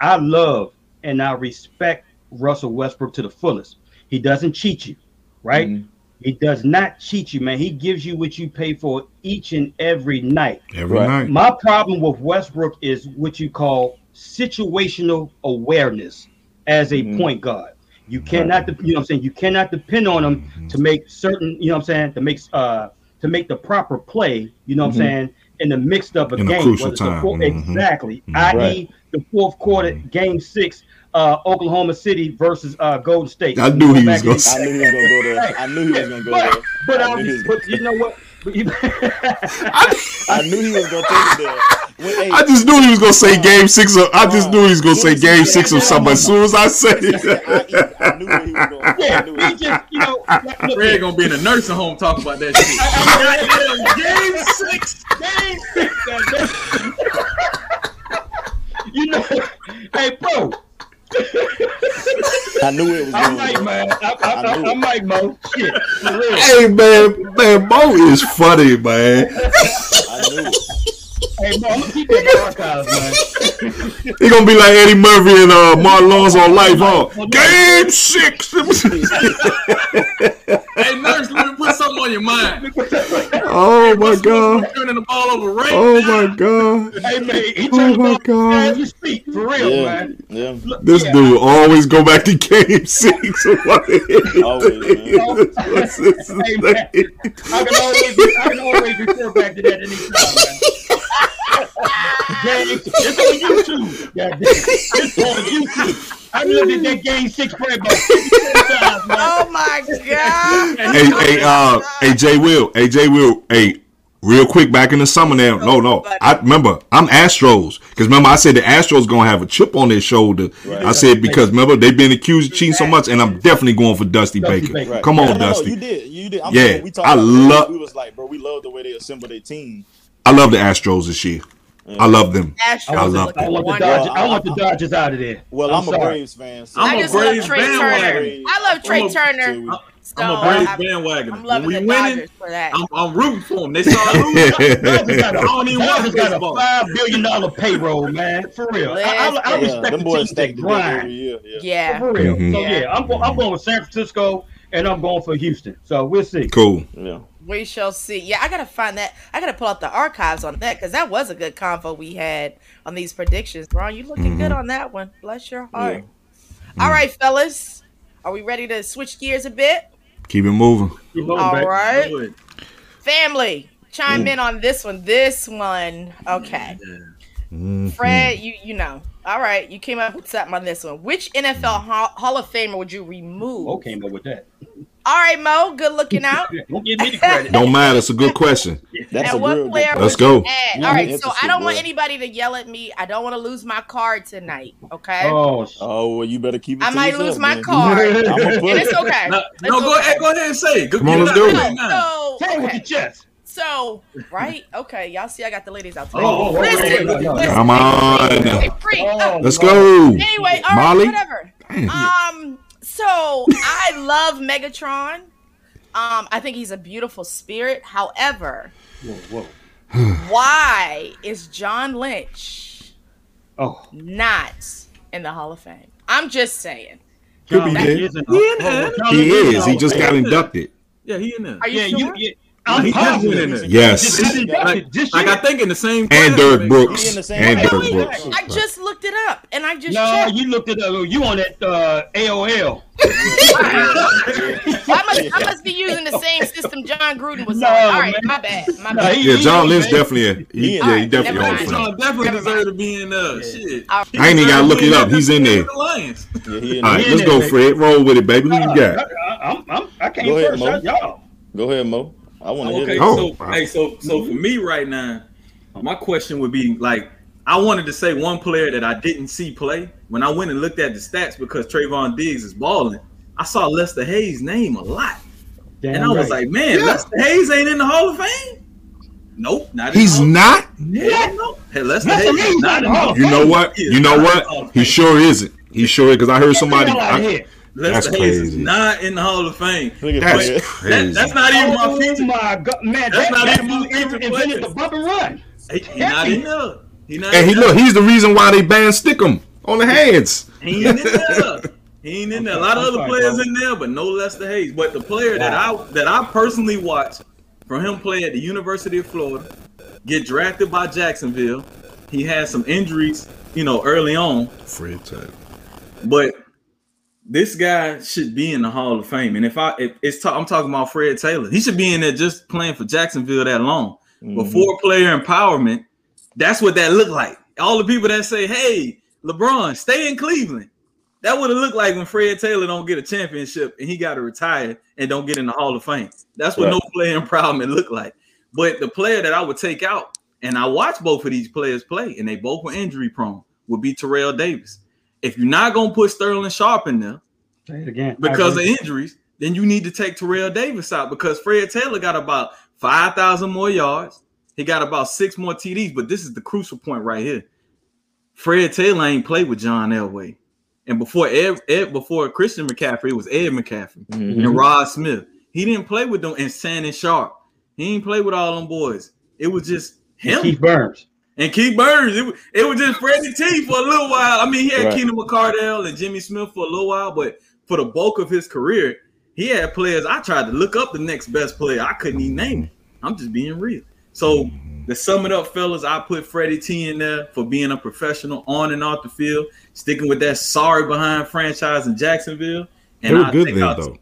I love and I respect Russell Westbrook to the fullest. He doesn't cheat you, right? Mhm. He does not cheat you, man. He gives you what you pay for each and every night. Every Right. night. My problem with Westbrook is what you call situational awareness as a Mhm. point guard. You cannot, de- you know what I'm saying? You cannot depend on him Mhm. to make certain, you know what I'm saying, to make uh to make the proper play, you know what Mhm. I'm saying, in the mixed up a In a game. crucial whether it's a time. four- Mhm. Exactly. Mhm. I.e. Right. the fourth quarter, game six, uh Oklahoma City versus uh Golden State. I knew he was gonna say- I knew he was gonna go there. I knew he was gonna go there. but, but, I I was, was- but you know what? *laughs* I knew he was gonna take it there. When- hey, I just knew he was gonna say game six of. I just knew he was gonna say game he six said of something. As soon as I said it, I knew where he was going. Yeah, he just, you know, like, look, Fred gonna be in a nursing home talking about that shit. Game six. Game six. *laughs* you know, hey, bro. I knew it was I'm going. Mike, man. I, I, I I. I'm Mike, Mo. Shit, hey man, man, Mo is funny, man. I knew it. Hey, Mo, gonna keep that in *laughs* man. He gonna be like Eddie Murphy and uh, Marlon's on life, huh? Game six. hey, nurse, let me put something on on your mind. Oh my god. Turning the ball over right Oh now. my god. Hey man, he Oh my God. as we speak, for real, Yeah, man. yeah. Look, This yeah, dude always go back to game six. *laughs* Always, What's his Hey, man. I can always, I can always refer back to that anytime, man. Game, it's on YouTube. God it's on YouTube. I looked at that game six play about 54 times, man. Oh my god. Hey, hey, uh, hey, Jay Will, hey, Jay Will, hey, real quick, back in the summer now. No, no, I remember I'm Astros because remember I said the Astros gonna have a chip on their shoulder. I said because remember they've been accused of cheating so much, and I'm definitely going for Dusty, Dusty Baker. Baker. Right. Come on, no, no, Dusty. you did. You did. I'm Yeah, saying we talked I love- it. We was like, bro, we love the way they assemble their team. I love the Astros this year. I mm. love them. Astros I love looking it. I want the. Dodgers. I want the Dodgers out of there. Well, I'm I'm, a sorry. Braves fan. So I'm I a just love Braves Trea bandwagon. Turner. I love Trea I'm a- Turner. So I'm a Braves bandwagon. I'm When loving we the winning, for that. I'm, I'm rooting for them. They start losing. Dodgers got a, I don't even watch Dodgers got a five billion dollar payroll, man. For real. I, I, I Listen. yeah, respect them the boys teams that grind. Yeah. yeah. For real. So Yeah. yeah, I'm going. I'm going with San Francisco, and I'm going for Houston. So we'll see. Cool. Yeah. We shall see. Yeah, I gotta find that. I gotta pull out the archives on that because that was a good convo we had on these predictions. Ron, you looking good mm-hmm. on that one. Bless your heart. Mm-hmm. All right, fellas, are we ready to switch gears a bit? Keep it moving. Keep moving, All baby. right, family, chime in on this one. This one, okay. Mm-hmm. Fred, you you know. All right, you came up with something on this one. Which NFL mm-hmm. Hall, Hall of Famer would you remove? Mo came up with that. All right, Mo, good looking *laughs* out. Don't give me the *laughs* credit. Don't matter. It's a good question. *laughs* That's and a what real player Let's go. add? All right, so I don't want anybody to yell at me. I don't want to lose my card tonight. Okay, Oh, Oh, well, you better keep it I to might yourself, lose my man. card, and I'm gonna put it's okay. No, no go, ahead, go ahead and say it. Go, Come on, get let's it do it. So, tell with your chest. so right, okay, y'all see, I got the ladies out today. Oh, oh, listen, wait, wait, no, no. listen, Come on. Hey, free. Oh, Let's go. Anyway, all right, Molly? whatever. Damn. Um, so I love Megatron. Um, I think he's a beautiful spirit. However, Whoa, whoa. *sighs* why is John Lynch Oh, not in the Hall of Fame? I'm just saying. Could be John there. is in- He in there. John He is. He just got inducted. Yeah, he in there. Are you Yeah, sure? you. Yeah, I'm He just went in positive. there. Yes. Just inducted Like, like. I think in the same. And class, Derrick. Brooks. He in the same And class. Derrick Wait, Brooks. I just looked it up and I just No, checked. you looked at uh, you on that uh, AOL. *laughs* I must, I must be using the same system Jon Gruden was No, on. All right, man. my bad. My No, bad. he- Yeah, John Lynch definitely. A, he, He yeah, he there. definitely Never Hall of mind. John definitely deserve to be in uh shit. I ain't even gotta look it up. He's in there. the Lions. Yeah, he in All there. right, He let's go, Fred. Roll with it, baby. Who you got? I, I'm, I'm, I came Go ahead, first. Mo. Y'all. Go ahead, Mo. I want to hear Okay, it. Oh, so wow. hey, so so for me right now, my question would be like, I wanted to say one player that I didn't see play when I went and looked at the stats because Trevon Diggs is balling. I saw Lester Hayes' name a lot, Damn and I was like, man, Yeah. Lester Hayes ain't in the Hall of Fame. Nope, not. He's Hall not. Fame. Hell no. Hey, Lester Lester Hayes Hayes not not in in the the Hall Hall of of You know what? You know not in the what? He sure isn't. He sure is because I heard somebody. Get the hell out of I- here. Lester That's Hayes is crazy. not in the Hall of Fame. Look That's that. That, crazy. that's not even my Oh my god, man! That's That, not that even my dude future invented the bump and run. He, he not in there. He not And he look. He's the reason why they banned Stickum on the hands. He ain't in there. He ain't in there. A lot of I'm other sorry, players bro. in there, but no Lester Hayes. But the player that I that I personally watched from him play at the University of Florida, get drafted by Jacksonville. He had some injuries, you know, early on, Fred Taylor. but this guy should be in the Hall of Fame. And if I if it's ta- I'm talking about Fred Taylor, he should be in there just playing for Jacksonville that long. Mhm. Before player empowerment, that's what that looked like. All the people that say, "Hey, LeBron, stay in Cleveland," that would have looked like when Fred Taylor don't get a championship and he got to retire and don't get in the Hall of Fame. That's what Right. no player empowerment looked like. But the player that I would take out, and I watched both of these players play, and they both were injury prone, would be Terrell Davis. If you're not gonna put Sterling Sharpe in there Say it again. because of injuries, then you need to take Terrell Davis out because Fred Taylor got about 5,000 more yards. He got about six more TDs, but this is the crucial point right here. Fred Taylor ain't played with John Elway. And before Ed, Ed before Christian McCaffrey, it was Ed McCaffrey Mhm. and Rod Smith. He didn't play with them and Shannon Sharpe. He didn't play with all them boys. It was just him Keith Burns. And Keith Burns. It, it was just Freddie T for a little while. I mean, he had Right. Keenan McCardell and Jimmy Smith for a little while, but for the bulk of his career, he had players. I tried to look up the next best player. I couldn't even name it. I'm just being real. So to sum it up, fellas, I put Freddie T in there for being a professional on and off the field, sticking with that sorry behind franchise in Jacksonville. And they were I good then, though.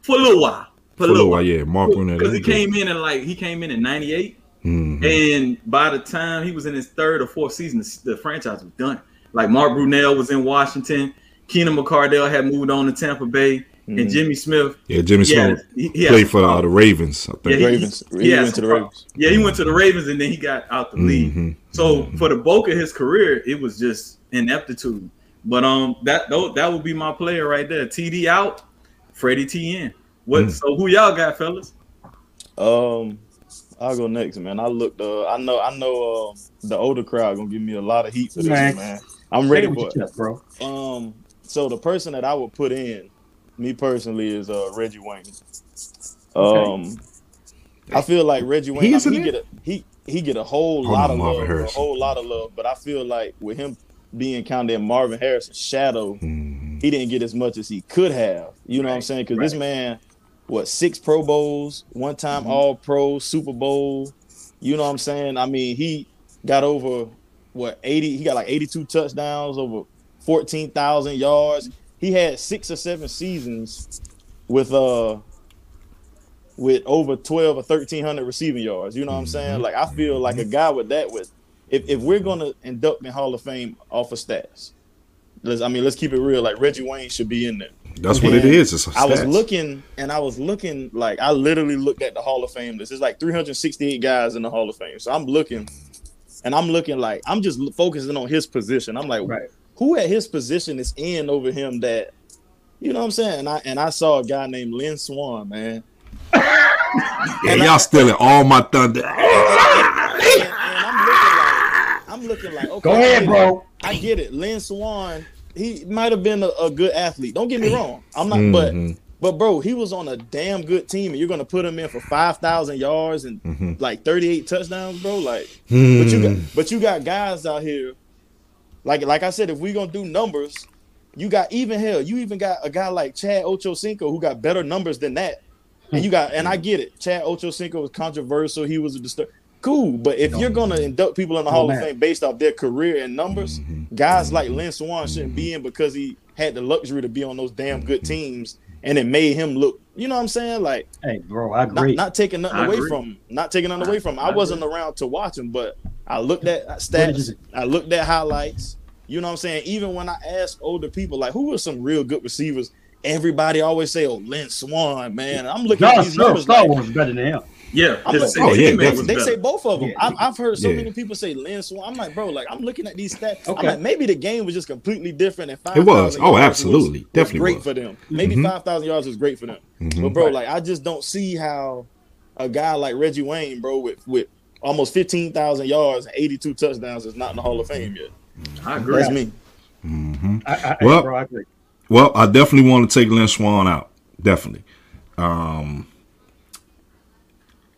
For a little while. For, for a little while, yeah. Mark Because he came in and like he came in in '98, mm-hmm. and by the time he was in his third or fourth season, the, the franchise was done. Like Mark Brunell was in Washington, Keenan McCardell had moved on to Tampa Bay. Mm-hmm. And Jimmy Smith, yeah, Jimmy Smith he, he played for uh, the Ravens. I think. Yeah, he, Ravens. He, he went to the Ravens. Yeah, he went to the Ravens, and then he got out the league. Mm-hmm. So mm-hmm. for the bulk of his career, it was just ineptitude. But um, that that would be my player right there. TD out, Freddie T in. What? Mm. So who y'all got, fellas? Um, I'll go next, man. I looked. Uh, I know. I know. Uh, the older crowd gonna give me a lot of heat for this, man. man. I'm ready for it, bro. Um, so the person that I would put in, me personally, is uh Reggie Wayne. Um, okay. I feel like Reggie Wayne. I mean, he get a he he get a whole lot of Marvin love, Harrison. a whole lot of love. But I feel like with him being kind of in Marvin Harrison's shadow, mm-hmm. he didn't get as much as he could have. You know right. what I'm saying? Because right. this man what six Pro Bowls, one time mm-hmm. All Pro, Super Bowl. You know what I'm saying? I mean, he got over what 80. He got like 82 touchdowns, over 14,000 yards. He had six or seven seasons with uh with over 12 or 1300 receiving yards. You know what I'm saying? Mm-hmm. Like I feel like a guy with that with if, if we're gonna induct in Hall of Fame off of stats, let's I mean let's keep it real. Like Reggie Wayne should be in there. That's and what it is. I was looking and I was looking like I literally looked at the Hall of Fame list. There's like 368 guys in the Hall of Fame. So I'm looking and I'm looking like I'm just focusing on his position. I'm like, right. who at his position is in over him that you know what I'm saying? And I and I saw a guy named Lynn Swann, man. *laughs* yeah, y'all stealing all my thunder. And, and, and I'm looking like I'm looking like okay. Go ahead, bro. I get it. Lynn Swann he might have been a, a, good athlete. Don't get me wrong. I'm not, mm-hmm. but but bro, he was on a damn good team, and you're gonna put him in for five thousand yards and mm-hmm. like 38 touchdowns, bro. Like, mm. but you got but you got guys out here, like like I said, if we're gonna do numbers, you got even hell, you even got a guy like Chad Ochocinco who got better numbers than that. And you got, and I get it. Chad Ochocinco was controversial. He was a disturb cool. But if no, you're gonna man. induct people in the Hall of Fame based off their career and numbers, mm-hmm. guys like Lynn Swann shouldn't be in because he had the luxury to be on those damn good mm-hmm. teams and it made him look, you know what I'm saying? Like, hey, bro, I agree. Not, not taking nothing I away agree. from, not taking nothing I, away from. I, I wasn't agree. around to watch him, but I looked at stats, I looked at highlights. You know what I'm saying? Even when I ask older people, like, who are some real good receivers? Everybody always say, "Oh, Lynn Swann, man." I'm looking at these numbers. Star like, Wars better than him. Yeah, like, oh, yeah they, they say both of them. Yeah. I, have heard so yeah. many people say Lynn Swann. I'm like, bro, like I'm looking at these stats. Okay. I'm like, maybe the game was just completely different. And five it was. Oh, absolutely, was, definitely was great was. for them. Maybe mm-hmm. five thousand yards was great for them. Mm-hmm. But bro, like I just don't see how a guy like Reggie Wayne, bro, with with almost fifteen thousand yards and eighty two touchdowns is not in the Hall of Fame yet. I agree. That's me. Mm-hmm. I, I, well, bro, I agree. Well, I definitely want to take Lynn Swann out. Definitely. Um,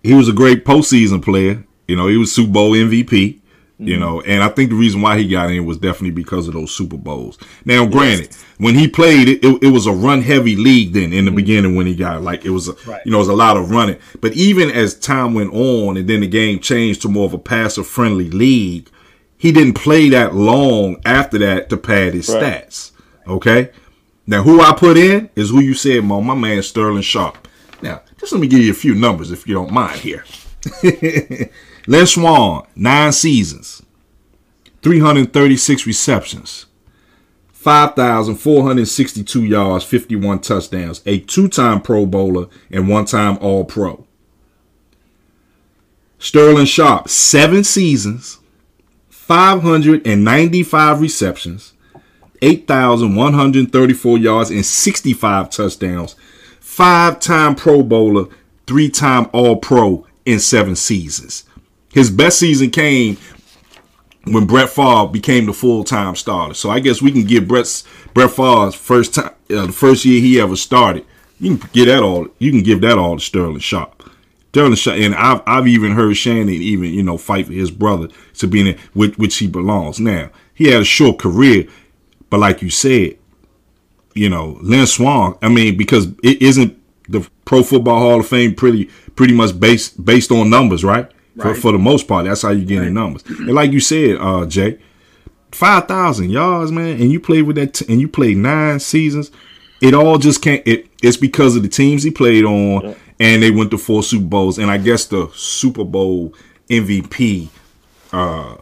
he was a great postseason player. You know, he was Super Bowl MVP. Mm-hmm. You know, and I think the reason why he got in was definitely because of those Super Bowls. Now, granted, yes. when he played, it, it, it, was a run heavy league then in the mm-hmm. beginning when he got like it was, a, right. you know, it was a lot of running. But even as time went on and then the game changed to more of a passer friendly league, he didn't play that long after that to pad his right. stats. Okay. Now, who I put in is who you said, Mo, my man Sterling Sharpe. Now, just let me give you a few numbers if you don't mind here. *laughs* Lynn Swann, nine seasons, 336 receptions, 5,462 yards, 51 touchdowns, a two time Pro Bowler, and one time All Pro. Sterling Sharpe, seven seasons, 595 receptions, 8,134 yards, and 65 touchdowns, five time Pro Bowler, three time All Pro in seven seasons. His best season came when Brett Favre became the full time starter. So I guess we can give Brett's Brett Favre's first time, uh, the first year he ever started. You can get that all. You can give that all to Sterling Sharpe. Sterling Sharpe, and I've I've even heard Shannon even you know fight for his brother to be in which, which he belongs. Now he had a short career, but like you said, you know, Lynn Swann, I mean, because it isn't the Pro Football Hall of Fame pretty pretty much based based on numbers, right? For, Right. for the most part, that's how you get Right. in numbers. And like you said, uh, Jay, five thousand yards, man, and you played with that, t- and you played nine seasons. It all just can't. It, it's because of the teams he played on, and they went to four Super Bowls, and I guess the Super Bowl MVP uh,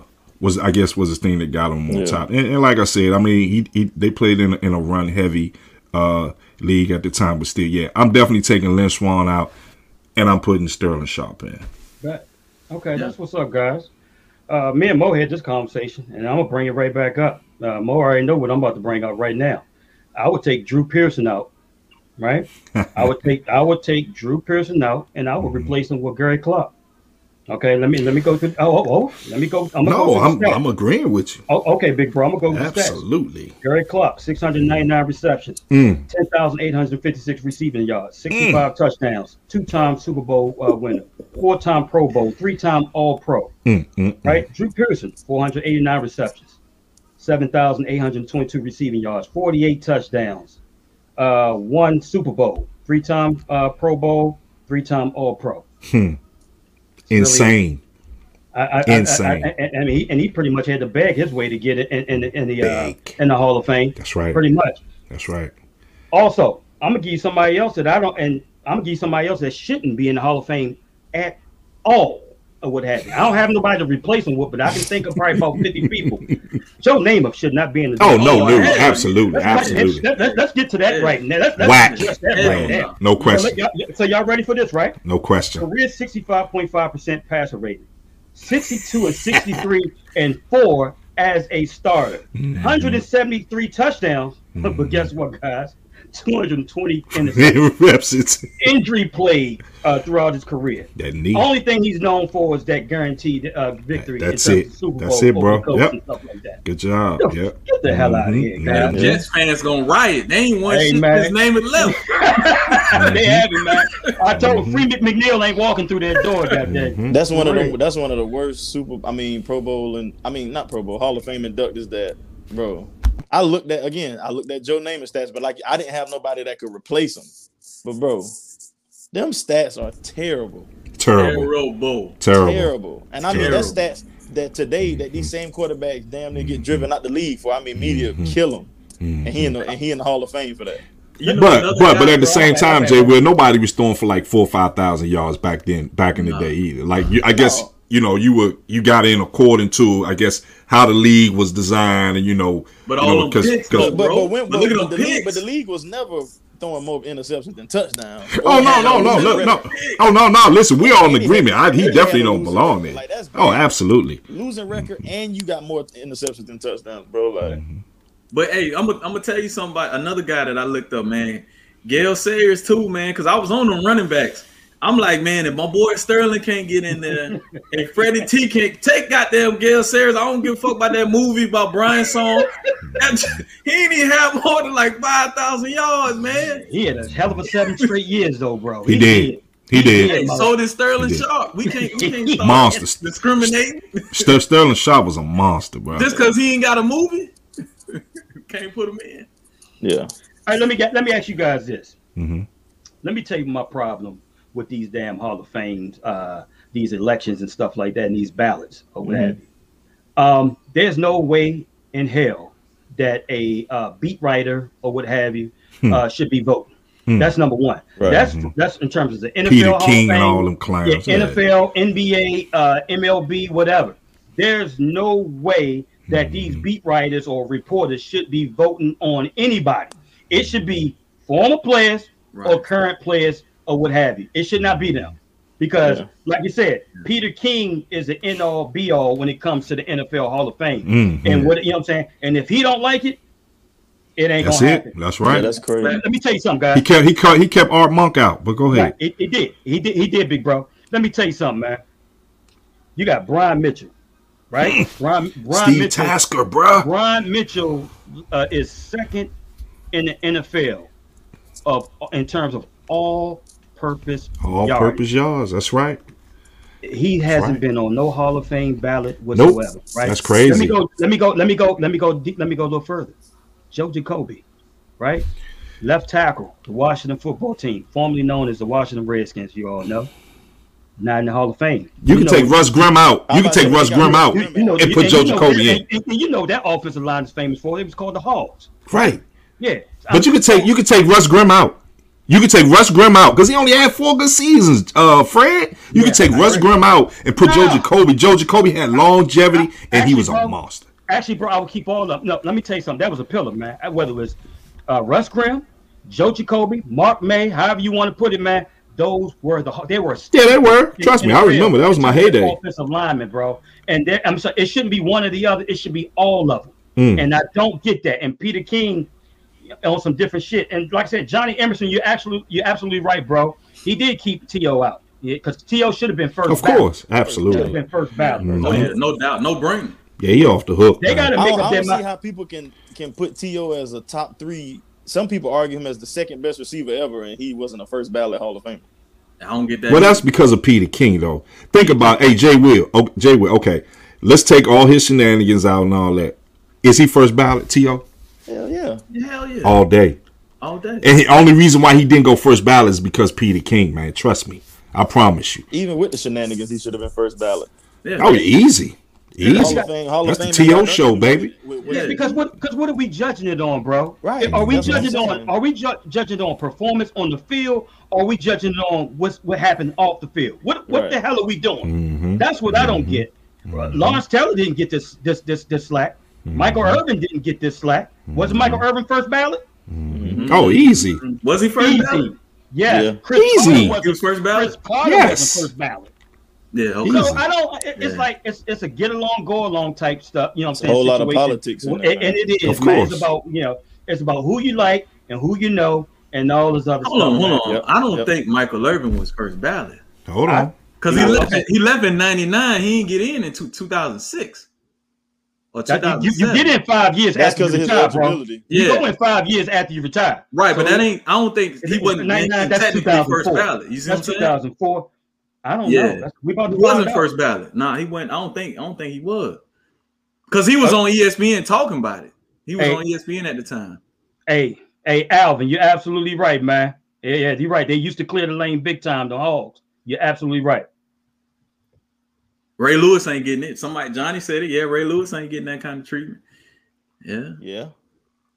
was, I guess, was the thing that got him on Yeah. top. And, and like I said, I mean, he, he they played in a, in a run heavy uh, league at the time, but still, yeah, I'm definitely taking Lynn Swann out, and I'm putting Sterling Sharpe in. Right. Okay, that's what's up, guys. Uh, me and Mo had this conversation, and I'm gonna bring it right back up. Uh, Mo already know what I'm about to bring up right now. I would take Drew Pearson out, right? *laughs* I would take I would take Drew Pearson out, and I would replace him with Gary Clark. Okay, let me let me go to oh oh, oh let me go. I'm No, go I'm to the stats. I'm agreeing with you. Oh, okay, big bro. I'm gonna go with the stats. Absolutely. Gary Clark, 699 receptions, Mm. 10,856 receiving yards, 65 touchdowns, two-time Super Bowl uh, winner, four-time Pro Bowl, three-time All-Pro. Mm, mm, mm. Right, Drew Pearson, 489 receptions, 7,822 receiving yards, 48 touchdowns, uh, one Super Bowl, three-time uh, Pro Bowl, three-time All-Pro. Hmm. Insane. I, I, Insane. I, I, mean, he, and he pretty much had to beg his way to get it in, in, in the uh, in the Hall of Fame. That's right. Pretty much. That's right. Also, I'm gonna give you somebody else that I don't, and I'm gonna give you somebody else that shouldn't be in the Hall of Fame at all, or what have you. I don't have nobody to replace him with, but I can think of probably about 50 people. *laughs* Joe Namath should not be in the. Oh no, no, hell, absolutely, Let's, let's, absolutely. let's, let's, let's get to that right now. Let's, let's Whack. that right no. now. No So, question. let y'all- so y'all ready for this, right? No question. Career 65.5% passer rating, 62 and 63 *laughs* and 4 as a starter, mm-hmm. 173 touchdowns. *laughs* But mm-hmm. guess what, guys? 220 interceptions. *laughs* Reps. Injury played uh, throughout his career. That knee. Only thing he's known for is that guaranteed uh, victory. in That's terms it. Super That's Bowl it, bro. over the Colts Yep. Like. Good job. Yep. Get the hell out of here, Mhm. guys. Yeah. Jets fans gonna riot. They ain't one Hey, shit. man. His name is left. *laughs* they have it, man. I told Free McNeil ain't walking through that door that day. Mhm. That's one of Really? the that's one of the worst Super. I mean, Pro Bowl and I mean not Pro Bowl Hall of Fame inductors that, bro. I looked at again. I looked at Joe Namath stats, but like I didn't have nobody that could replace him. But bro, them stats are terrible, Terrible. Terrible. Terrible. terrible. And I mean that's stats that today that these mm-hmm. same quarterbacks damn near get driven mm-hmm. out the league for. I mean, media mm-hmm. kill him, and he in the and he in the Hall of Fame for that. You know But but but at the same time, Jay, okay. well, nobody was throwing for like four or five thousand yards back then, back in the No. day either. Like you, I guess No. You know you were you got in according to I guess how the league was designed, and you know, But you all know, them picks, though, But, but, bro. but, when, But but, look at but them the league, picks. but the league was never throwing more interceptions than touchdowns. Oh no no no no no! Oh no no! Listen, we all in agreement. I, he He definitely don't belong there. Like, Oh, absolutely. losing record and you got more interceptions than touchdowns, bro. Like mm-hmm. But hey, I'm gonna I'm tell you something about another guy that I looked up, man. Gale Sayers too, man, because I was on them running backs. I'm like, man, if my boy Sterling can't get in there, and Freddie T can't take goddamn Gale Sayers, I don't give a fuck about that movie about Brian Song. That- he ain't even have more than like five thousand yards, man. He had a hell of a seven straight years, though, bro. He did. He did. Hey, so did Sterling did. Sharpe. We can't, we can't start Monster. discriminating Ster- Sterling Sharpe was a monster, bro. just because he ain't got a movie. *laughs* can't put him in. yeah. All right, let me get. Let me ask you guys this. Mhm. Let me tell you my problem with these damn Hall of Fames, uh, these elections and stuff like that, and these ballots or what have you. Um, there's no way in hell that a uh, beat writer or what have you uh, should be voting. Hmm. That's number one. Right. That's that's in terms of the NFL Peter Hall of King and all them clowns. yeah, Yeah. NFL, NBA, uh, MLB, whatever. There's no way that Hmm. these beat writers or reporters should be voting on anybody. It should be former players or current players or what have you. It should not be them. Because, Yeah. like you said, Peter King is the end all be all when it comes to the NFL Hall of Fame. Mhm. And what you know what I'm saying? And if he don't like it, it ain't That's gonna it. happen. That's Yeah, right. that's crazy. Let me tell you something, guys. He kept he kept he kept Art Monk out. But go ahead. Right. It, it did. He did. He did, big bro. Let me tell you something, man. You got Brian Mitchell, right? *laughs* Brian, Brian Steve Mitchell. Tasker, bro. Brian Mitchell uh, is second in the NFL of in terms of all-purpose All yardage. purpose yards. That's right. He hasn't right. been on no Hall of Fame ballot whatsoever. Right? That's crazy. Let me go. Let me go. Let me go. Let me go. deep- Let me go a little further. Joe Jacoby, right? left tackle, the Washington football team, formerly known as the Washington Redskins. You all know, not in the Hall of Fame. You can know- take Russ Grimm out. You can take Russ Grimm out You, you know, and put and Joe Jacoby in. and- and- and you know that offensive line is famous for. It was called the Hogs. Right. Yeah, But you can take you can take Russ Grimm out. You could take Russ Grimm out because he only had four good seasons. Uh, Fred, you Yeah, can take I Russ agree. Grimm out and put Joe Jacoby. Joe Jacoby had longevity and he was a Actually, bro, monster. Actually, bro, I would keep all up. No, let me tell you something. That was a pillar, man. Whether it was uh, Russ Grimm, Joe Jacoby, Mark May, however you want to put it, man. Those were the they were Yeah, they were. Trust me, I remember that was my heyday. Offensive lineman, bro. And there, I'm sorry, it shouldn't be one or the other. It should be all of them. Mm. And I don't get that. And Peter King on some different shit. And like I said, Johnny Emerson, you're absolutely you're absolutely right, bro. He did keep To out. Yeah, because To should have been first. Of ballot. course, Should have absolutely. been first ballot. Mm. Oh, yeah, no doubt, no brain. Yeah, he off the hook. They gotta I make don't, up I don't see mind. how people can can put To as a top three. Some people argue him as the second best receiver ever, and he wasn't a first ballot Hall of Famer. I don't get that. Well, that's because of Peter King, though. Think about, hey, Jay Will. Oh, Jay Will, okay. Let's take all his shenanigans out and all that. Is he first ballot, T.O.? Hell yeah. hell yeah, All day. all day. And the only reason why he didn't go first ballot is because Peter King, man. Trust me. I promise you. Even with the shenanigans, he should have been first ballot. Yeah. Oh, easy. Hall Easy. of Fame. Hall That's of the T.O. show, nothing to do baby. with- with- with- Yeah. Because what because what are we judging it on, bro? Right. Are we That's judging on are we ju- judging it on performance on the field or are we judging it on what's what happened off the field? What what Right. the hell are we doing? Mhm. That's what I don't get. Uh, Lawrence Taylor didn't get this this this this slack. Mm-hmm. Michael Irvin didn't get this slack. Wasn't Michael mm-hmm. Irvin first ballot? Mm-hmm. Oh, easy. Was he first ballot? Yeah. Yeah. Chris Easy. Carter He wasn't, was first Chris ballot. Carter Yes. wasn't first ballot. Yeah. Okay. So I don't. It, it's Yeah. like it's it's a get along, go along type stuff. You know what I'm It's a saying? whole lot of politics in And, there, and man. it is. Of man. It's course. about you know. It's about who you like and who you know and all this other Hold stuff. on, hold on. Yep, I don't yep. think Michael Irvin was first ballot Hold on. because he left. He left in '99. He didn't get in in two, 2006 or That- you, 2007. you get in five years That's after because you of his retire, bro. eligibility. You Yeah. go in five years after you retire. Right, but that ain't. I don't think he wasn't 99, that's technically first 2004. ballot. You see what I'm That's saying? 2004. I don't Yeah. know. That's, we about to He wasn't out. first ballot. Nah, he went. I don't think. I don't think he was. Because he was uh, on E ESPN talking about it. He was Hey. on ESPN at the time. Hey, hey, Alvin, you're absolutely right, man. Yeah, yeah, you're right. They used to clear the lane big time, the Hogs. You're absolutely right. Ray Lewis ain't getting it. Somebody, Johnny said it. Yeah, Ray Lewis ain't getting that kind of treatment. Yeah, Yeah.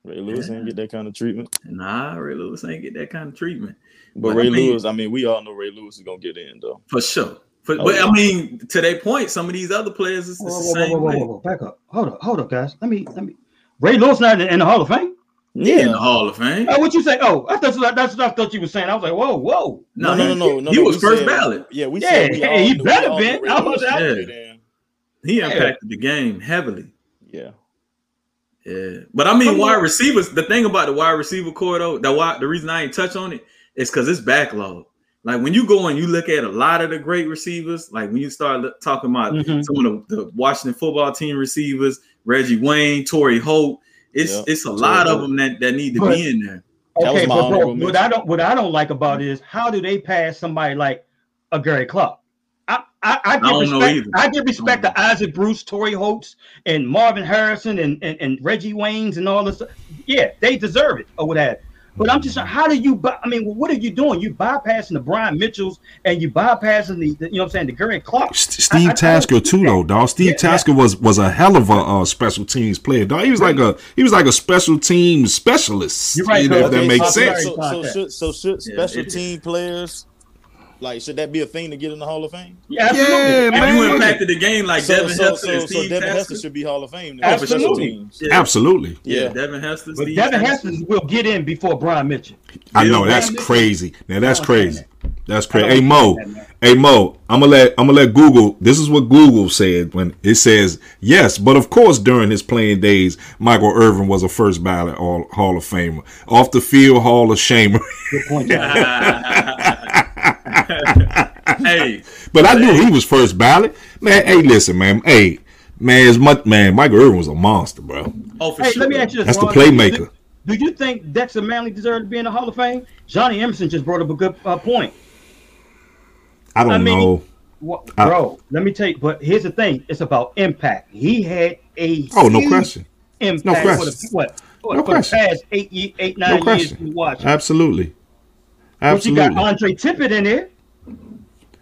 Ray Lewis Yeah. ain't get that kind of treatment. nah, Ray Lewis ain't get that kind of treatment But But I Ray mean- Lewis, I mean, we all know Ray Lewis is gonna get in though. for sure. For, Oh, but yeah. I mean, to their point, some of these other players, is it's Whoa, the whoa, whoa, same whoa, whoa, way. whoa, whoa, back up. Hold up, hold up, guys. Let me, let me. Ray Lewis not in, in the Hall of Fame. Yeah, in the Hall of Fame. Oh, what you say? Oh, I thought that's what I thought you were saying. I was like, whoa, whoa. No, no, no, no, no. He no, was first said- ballot. Yeah, we Yeah, said we all he knew- better all been. knew *laughs* I was Lewis out would there. get in. He Yeah. impacted the game heavily. Yeah. Yeah, but I mean, Come wide on. receivers. The thing about the wide receiver core, though, the why the reason I ain't touch on it is because it's backlog. Like when you go and you look at a lot of the great receivers, like when you start look- talking about Mhm. some of the, the Washington football team receivers, Reggie Wayne, Torry Holt, it's Yeah, it's a Torrey lot of them that, that need to But- be in there. That was Okay, my but bro, what. I don't what I don't like about it is how do they pass somebody like a Gary Clark? I I, I give don't respect. either. I give respect don't to Isaac Bruce, Torry Holtz, and Marvin Harrison, and, and, and Reggie Waynes, and all this. Yeah, they deserve it or what have. you. But I'm just how do you? I mean, what are you doing? You bypassing the Brian Mitchells and you bypassing the, the you know what I'm saying the Gary Clark. S- I- Steve I- I Tasker don't too, get though, dog. Steve Yeah, Tasker was was a hell of a uh, special teams player, dog. He was like a he was like a special team specialist. You're right, you know, bro. if that makes so- sense. So, so should so should Yeah, special team players like should that be a thing to get in the Hall of Fame? Yeah, absolutely. Yeah, If man. you Absolutely. impacted the game like so, Devin so, Hester so, and so Devin Tasker, Hester should be Hall of Fame then, for special Absolutely. Yeah. Absolutely. yeah, Yeah. Devin Hester, But Steve Devin Hester will get in before Brian Mitchell. I know that's crazy. Now that's I don't understand crazy. That's crazy. Hey Mo, that, hey Mo, I'm gonna let I'm gonna let Google. This is what Google said when it says yes, but of course during his playing days, Michael Irvin was a first ballot Hall, Hall of Famer, off the field Hall of Shamer. Good point. *laughs* John. *laughs* hey, but I knew he was first ballot. Man, hey, listen, man, hey, man, as much man, Michael Irvin was a monster, bro. oh for hey, sure. let me ask you this. That's the playmaker. Do you think Dexter Manley deserved to be in the Hall of Fame? Johnny Emerson just brought up a good uh, point. I don't I mean, know. What, I- bro, let me tell you. But here's the thing: it's about impact. He had a Oh, no question. Impact No for question. the, what for, No for the past eight, ye- eight nine years question. we watch. Absolutely. absolutely. But you got Andre Tippett in there.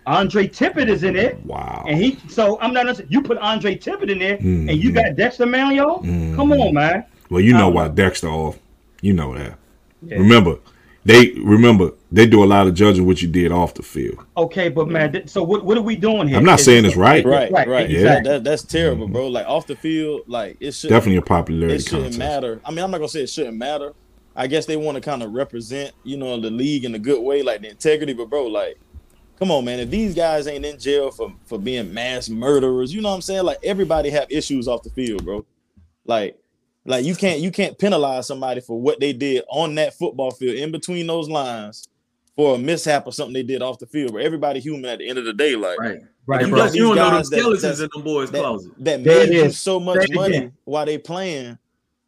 Andre Tippett is in it. Wow. And he, so I'm not. You put Andre Tippett in there, and you Mhm. got Dexter Manley. Mm-hmm. Come on, man. Well, you know Um, why Dexter off. You know that. Yeah. Remember, they remember they do a lot of judging what you did off the field. Okay, but man, th- so what? What are we doing here? I'm not Is- saying it's right. Right, right. Right, Yeah, exactly. that, that's terrible, bro. Like off the field, like it should Definitely a popularity it shouldn't contest. matter. I mean, I'm not gonna say it shouldn't matter. I guess they want to kind of represent, you know, the league in a good way, like the integrity. But bro, like, come on, man. If these guys ain't in jail for for being mass murderers, you know what I'm saying? Like everybody have issues off the field, bro. Like, like you can't you can't penalize somebody for what they did on that football field in between those lines for a mishap or something they did off the field. But everybody human at the end of the day, like Right. Right, You You, bro. got got, you don't these know the guys that- skeletons in them boys' that- closet. that There made it you so much Say money while they playing.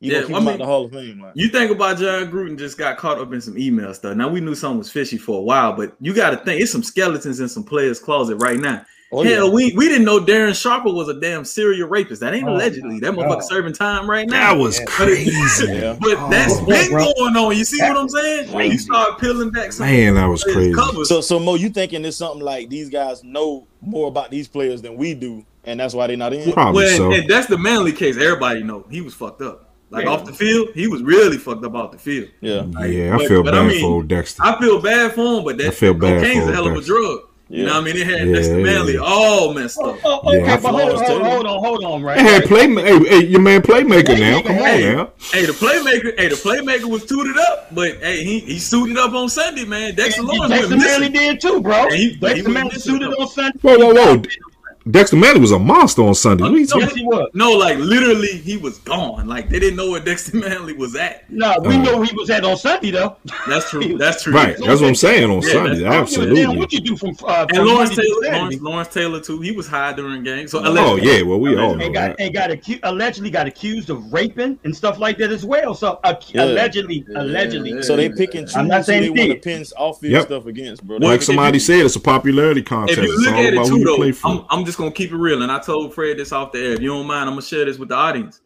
You Yeah, gonna keep I mean- out the Hall of Fame, like. You think about Jon Gruden just got caught up in some email stuff. Now we knew something was fishy for a while, but you got to think it's some skeletons in some players' closet right now. Oh, Hell, yeah. we we didn't know Darren Sharper was a damn serial rapist. That ain't Oh, allegedly. That motherfucker serving time right now. That was Yeah. crazy. Yeah. *laughs* But oh, that's Oh, been bro. going on. You see what I'm saying? Crazy. You start peeling back some Man, that was crazy. covers. So, so Mo, you thinking it's something like these guys know more about these players than we do, and that's why they're not in? Probably Well, so. and that's the Manley case. Everybody know he was fucked up. Like Yeah. off the field, he was really fucked up off the field. Yeah, Like, yeah, I but- feel but bad I mean, for old Dexter. I feel bad for him, but that I feel bad cocaine's a hell of a Dexter. drug. You know what I mean? It had Yeah, Dexter Manley yeah. all messed Oh, up. oh, oh okay, Yeah, but hold, feel hold, hold on, hold on, right? They had right. play. Hey, hey, your man playmaker now. Come on Hey, now. hey, the playmaker, hey, the playmaker was tooted up, but hey, he he suited up on Sunday, man. Dexter Lawrence Dexter Manley did too, bro. Yeah, he- but he Dexter Manley suited up. on Sunday. Whoa, whoa, whoa. Dexter Manley was a monster on Sunday. What are you No, Yes, talking- he was. No, like literally, he was gone. Like they didn't know where Dexter *laughs* Manley was at. No, we Uh. know he was at on Sunday though. That's true. *laughs* That's true. Right, that's what I'm saying on Yeah, Sunday. that's- Damn, Absolutely. what you do from uh, And from Lawrence Taylor, Saturday? Lawrence, Lawrence Taylor too. He was high during games. So Oh yeah, well we all know and got that. and got acu- allegedly got accused of raping and stuff like that as well. So uh, Yeah. allegedly, Yeah. allegedly. So they pick and choose I'm not who saying they want to pin off field Yep. stuff against, bro. Like somebody said, it's a popularity contest. If you look at it too, though. I'm, I'm just gonna keep it real, and I told Fred this off the air. If you don't mind, I'm gonna share this with the audience.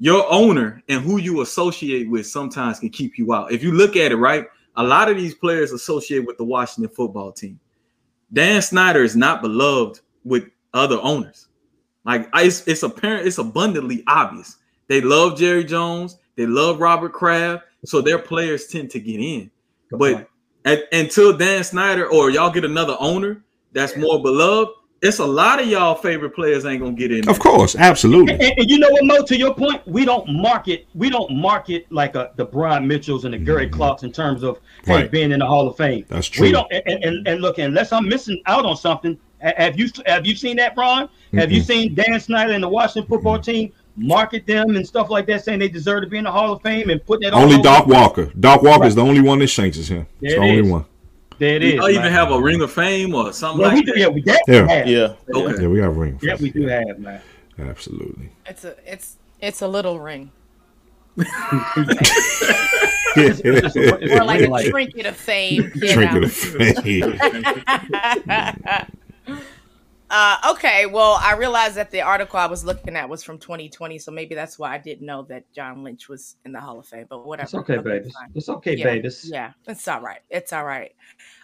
Your owner and who you associate with sometimes can keep you out. If you look at it right, a lot of these players associate with the Washington football team. Dan Snyder is not beloved with other owners. Like it's, it's apparent, it's abundantly obvious. They love Jerry Jones, they love Robert Kraft, so their players tend to get in. Good But at, until Dan Snyder or y'all get another owner that's more beloved, it's a lot of y'all favorite players ain't gonna get in. there. Of course, absolutely. And, and you know what, Mo? To your point, we don't market. We don't market like a, the Brian Mitchells and the Gary mm-hmm. Clarks in terms of hey, Right. being in the Hall of Fame. That's true. We don't. And, and, and look, unless I'm missing out on something, have you have you seen that, Ron? Have you seen Dan Snyder and the Washington football team market them and stuff like that, saying they deserve to be in the Hall of Fame and put that all Only Doc Walker. Doc Walker is the only one that shanks is him. It's the it only is. one. There it Do is. y'all even man. have a ring of fame or something Well, we like do, that? yeah, we that Yeah. have. Yeah, Okay. Yeah, we got ring. Yeah, we do have, man. Absolutely. It's a it's it's a little ring. *laughs* It's Or like a like- trinket of fame. You Drink of fame. *laughs* uh, okay, well, I realized that the article I was looking at was from 2020, so maybe that's why I didn't know that John Lynch was in the Hall of Fame. But whatever. It's okay, Okay, baby. fine. It's okay, Yeah. baby. Yeah, it's all right. It's all right.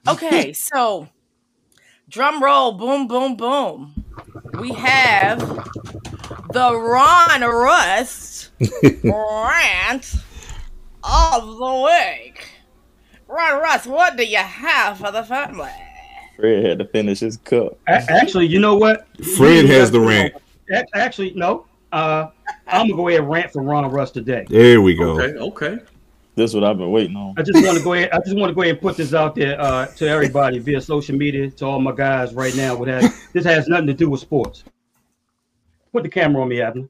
Okay, *laughs* so drum roll, boom, boom, boom. We have the Ron Rust rant of the week. Ron Rust, what do you have for the family? Fred had to finish his cup. A- Actually, you know what? Fred has the rant. A- Actually, no. Uh, I'm gonna go ahead and rant for Ron Russ today. There we go. Okay, okay. This is what I've been waiting on. I just want to go ahead. I just want to go ahead and put this out there uh, to everybody via social media, to all my guys right now. With that, this has nothing to do with sports. Put the camera on me, Abner.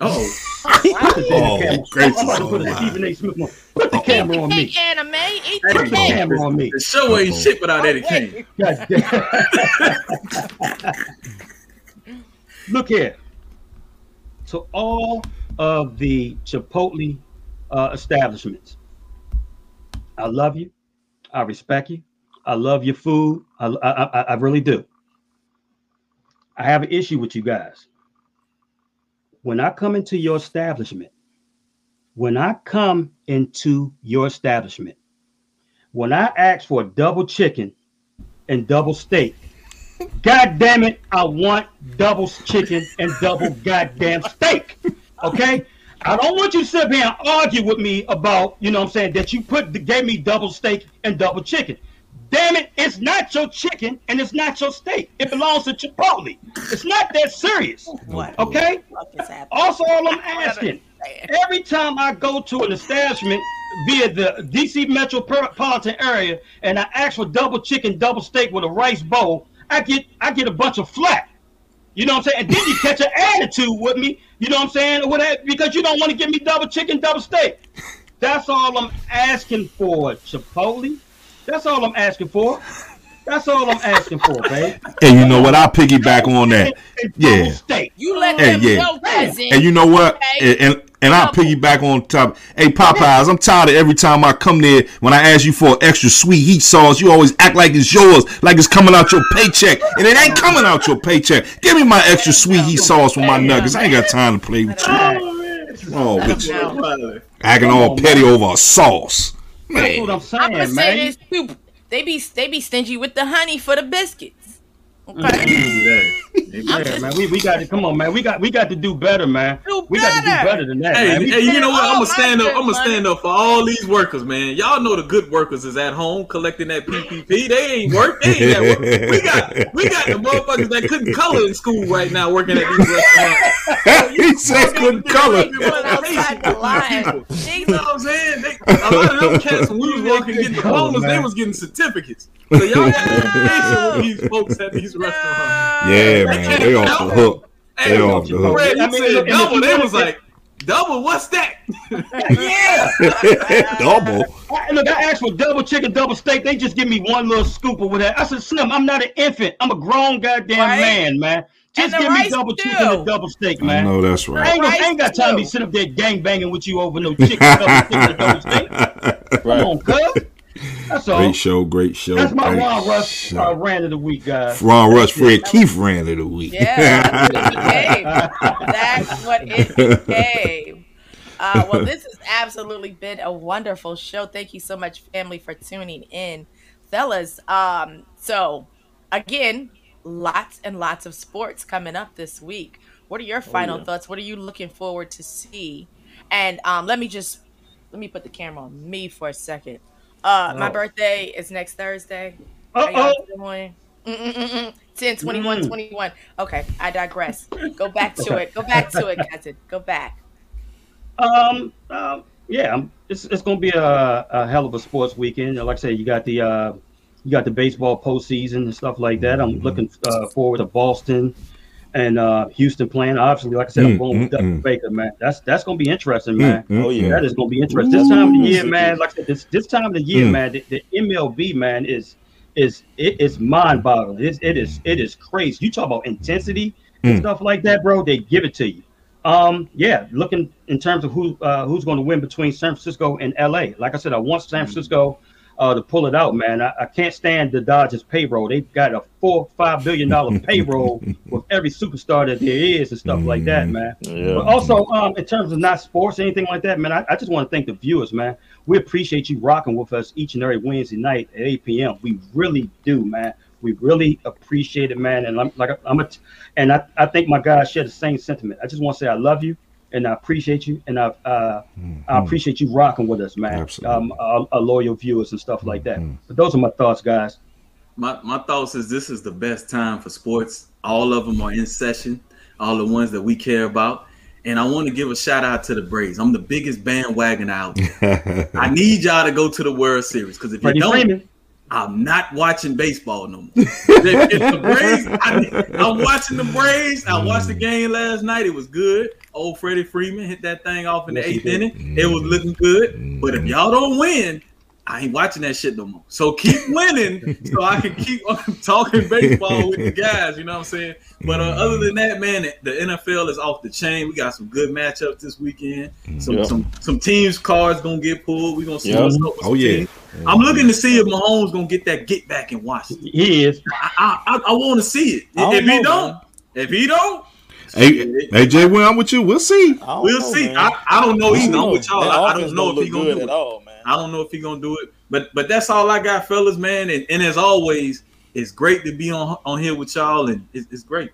Oh, Put the Oh, camera. gracious I'm about to put a. Stephen A. Smith one. Put the camera on me. Anime, eat There the you Put the camera on me. the show ain't Uh-oh. shit without Eddie Oh, King. God damn. Look here. To all of the Chipotle uh, establishments, I love you. I respect you. I love your food. I, I, I, really do. I have an issue with you guys. When I come into your establishment, when I come into your establishment, when I ask for a double chicken and double steak, *laughs* God damn it, I want double chicken and double goddamn steak. Okay? I don't want you to sit here and argue with me about, you know what I'm saying, that you put gave me double steak and double chicken. Damn it, it's not your chicken and it's not your steak. It belongs to Chipotle. It's not that serious. What? Okay? What is happening? Also, all I'm asking, every time I go to an establishment via the DC metropolitan area and I ask for double chicken, double steak with a rice bowl, I get I get a bunch of flack. You know what I'm saying? And then you catch an attitude with me. You know what I'm saying? Or whatever, because you don't want to give me double chicken, double steak. That's all I'm asking for, Chipotle. That's all I'm asking for. That's all I'm asking for, babe. And you know what? I'll piggyback on that. Yeah. steak. You let Hey, them yeah. know, cousin. And you know what? Okay. And, and and I'll piggyback on top. Hey Popeyes, I'm tired of every time I come there when I ask you for an extra sweet heat sauce, you always act like it's yours, like it's coming out your paycheck, and it ain't coming out your paycheck. Give me my extra sweet heat sauce with my nuggets. I ain't got time to play with you. What's wrong with. Acting all petty over a sauce. That's what Man, I'm saying, I'm gonna say man. this too. They be they be stingy with the honey for the biscuits. Okay. *laughs* Yeah. Yeah, man, we, we got to come on, man. We got we got to do better, man. Do We got to do better. better than that. Hey, man. Hey, you know what? Oh, I'm gonna stand up. I'm gonna stand up for all these workers, man. Y'all know the good workers is at home collecting that PPP. They ain't work. They ain't at work. We got we got the motherfuckers that couldn't color in school right now working at these restaurants. *laughs* he said couldn't color. outside the line. You know Jesus. what I'm saying? They, a lot of them cats when we was working getting diplomas, they was getting certificates. So y'all got education with these folks at these restaurants. Yeah, man, they off the hook. They off the hook. I mean, said look, and if double. you They was like, double, what's that? *laughs* yeah. *laughs* Double. I, look, I asked for double chicken, double steak. They just give me one little scoop of whatever. I said, Slim, I'm not an infant. I'm a grown goddamn Right. man, man. Just give me double too. chicken and double steak, man. No, that's I right. ain't, gonna, I ain't got time to be sitting up there gang banging with you over no chicken, double *laughs* chicken, and double steak. Come on, cuz. That's all. Great show, great show. That's my great Ron Rush show. uh, rant of the week, guys. Ron Rush, Fred Keith ran of the week. Yeah, that's what it became. *laughs* That's what it became. Uh, well, this has absolutely been a wonderful show. Thank you so much, family, for tuning in, fellas. Um, so, again, lots and lots of sports coming up this week. What are your final yeah. thoughts? What are you looking forward to see? And um, let me just let me put the camera on me for a second. Uh, my Oh. birthday is next Thursday. How Uh-oh. y'all doing? Mm-mm-mm-mm. 10, 21, Mm. 21. Okay, I digress. Go back to it. Go back to it, *laughs* cousin. Go back. Um, um, yeah, um, it's it's gonna be a, a hell of a sports weekend. Like I said, you got the uh, you got the baseball postseason and stuff like that. I'm looking uh, forward to Boston and uh, Houston playing. Obviously, like I said, I'm Mm, going with mm, Dusty mm. Baker, man. That's that's gonna be interesting, man. Mm, mm, Oh, yeah. mm. That is gonna be interesting. This time of the year, man. Like I said, this this time of the year, Mm. man. The, the MLB, man, is is it is mind boggling. It, it is it is crazy. You talk about intensity and Mm. stuff like that, bro. They give it to you. Um, yeah, looking in terms of who uh, who's going to win between San Francisco and LA. Like I said, I want San Francisco uh, to pull it out, man. I, I can't stand the Dodgers payroll. They've got a four five billion dollar *laughs* payroll with every superstar that there is and stuff like that, man. But also, um, in terms of not sports or anything like that, man, I, I just want to thank the viewers, man. We appreciate you rocking with us each and every Wednesday night at 8 p.m. We really do, man. We really appreciate it, man. And I'm like, I'm a, and I, I think my guys share the same sentiment. I just want to say I love you and I appreciate you and I, uh, I appreciate you rocking with us, man. Absolutely. Um, our, our loyal viewers and stuff like that. Mhm. But those are my thoughts, guys. My my thoughts is this is the best time for sports. All of them are in session. All the ones that we care about. And I want to give a shout out to the Braves. I'm the biggest bandwagon out. there. *laughs* I need y'all to go to the World Series because if you Freddie don't, Freeman. I'm not watching baseball no more. if, if the Braves, I, I'm watching the Braves. I watched the game last night. It was good. Old Freddie Freeman hit that thing off in the Yes, he eighth did. inning. It was mm-hmm. looking good. But if mm-hmm. y'all don't win, I ain't watching that shit no more. So keep *laughs* winning so I can keep on *laughs* talking baseball with the guys. You know what I'm saying? But uh, other than that, man, the NFL is off the chain. We got some good matchups this weekend. Mm-hmm. Some Yeah. some some teams cards gonna get pulled. We gonna see Yeah. what's up with Oh yeah. teams. Oh, I'm looking to see if Mahomes gonna get that get back in Washington. He is. I I, I, I want to see it. I don't If he know, don't, man. if he don't, Hey, hey, Jay, well, I'm with you. We'll see. We'll know, see. I, I don't know I either. I'm with y'all. I, I don't know if look he gonna good do at it. all, man. I don't know if he gonna do it. But but that's all I got, fellas, man. And, and as always, it's great to be on on here with y'all, and it's, it's great.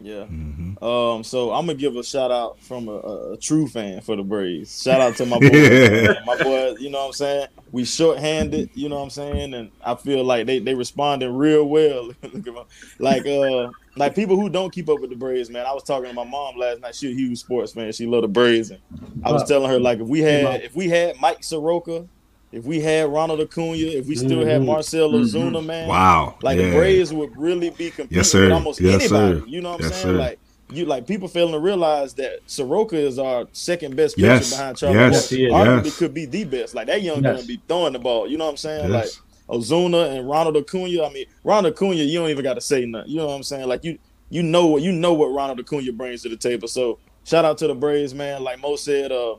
Yeah. Mhm. Um. So I'm gonna give a shout out from a, a, a true fan for the Braves. Shout out to my boy, man. *laughs* my boy. You know what I'm saying? We short-handed. You know what I'm saying? And I feel like they they responding real well. Look at my- like uh like people who don't keep up with the Braves, man. I was talking to my mom last night. She a huge sports fan. She love the Braves, and I was telling her like if we had if we had Mike Soroka, if we had Ronald Acuna, if we still had Mhm. Marcell Mhm. Man. Wow. Like yeah. the Braves would really be competing Yes, sir. with almost Yes, anybody. sir. You know what I'm Yes, saying? sir. Like you like people failing to realize that Soroka is our second best pitcher Yes. behind Charlie Yes. Yes, he is. Morton. Arguably Yes. could be the best. Like that young Yes. gonna be throwing the ball. You know what I'm saying? Like Yes. Ozuna and Ronald Acuna. I mean, Ronald Acuna, you don't even got to say nothing. You know what I'm saying? Like you, you know what you know what Ronald Acuna brings to the table. So shout out to the Braves, man. Like Mo said, uh,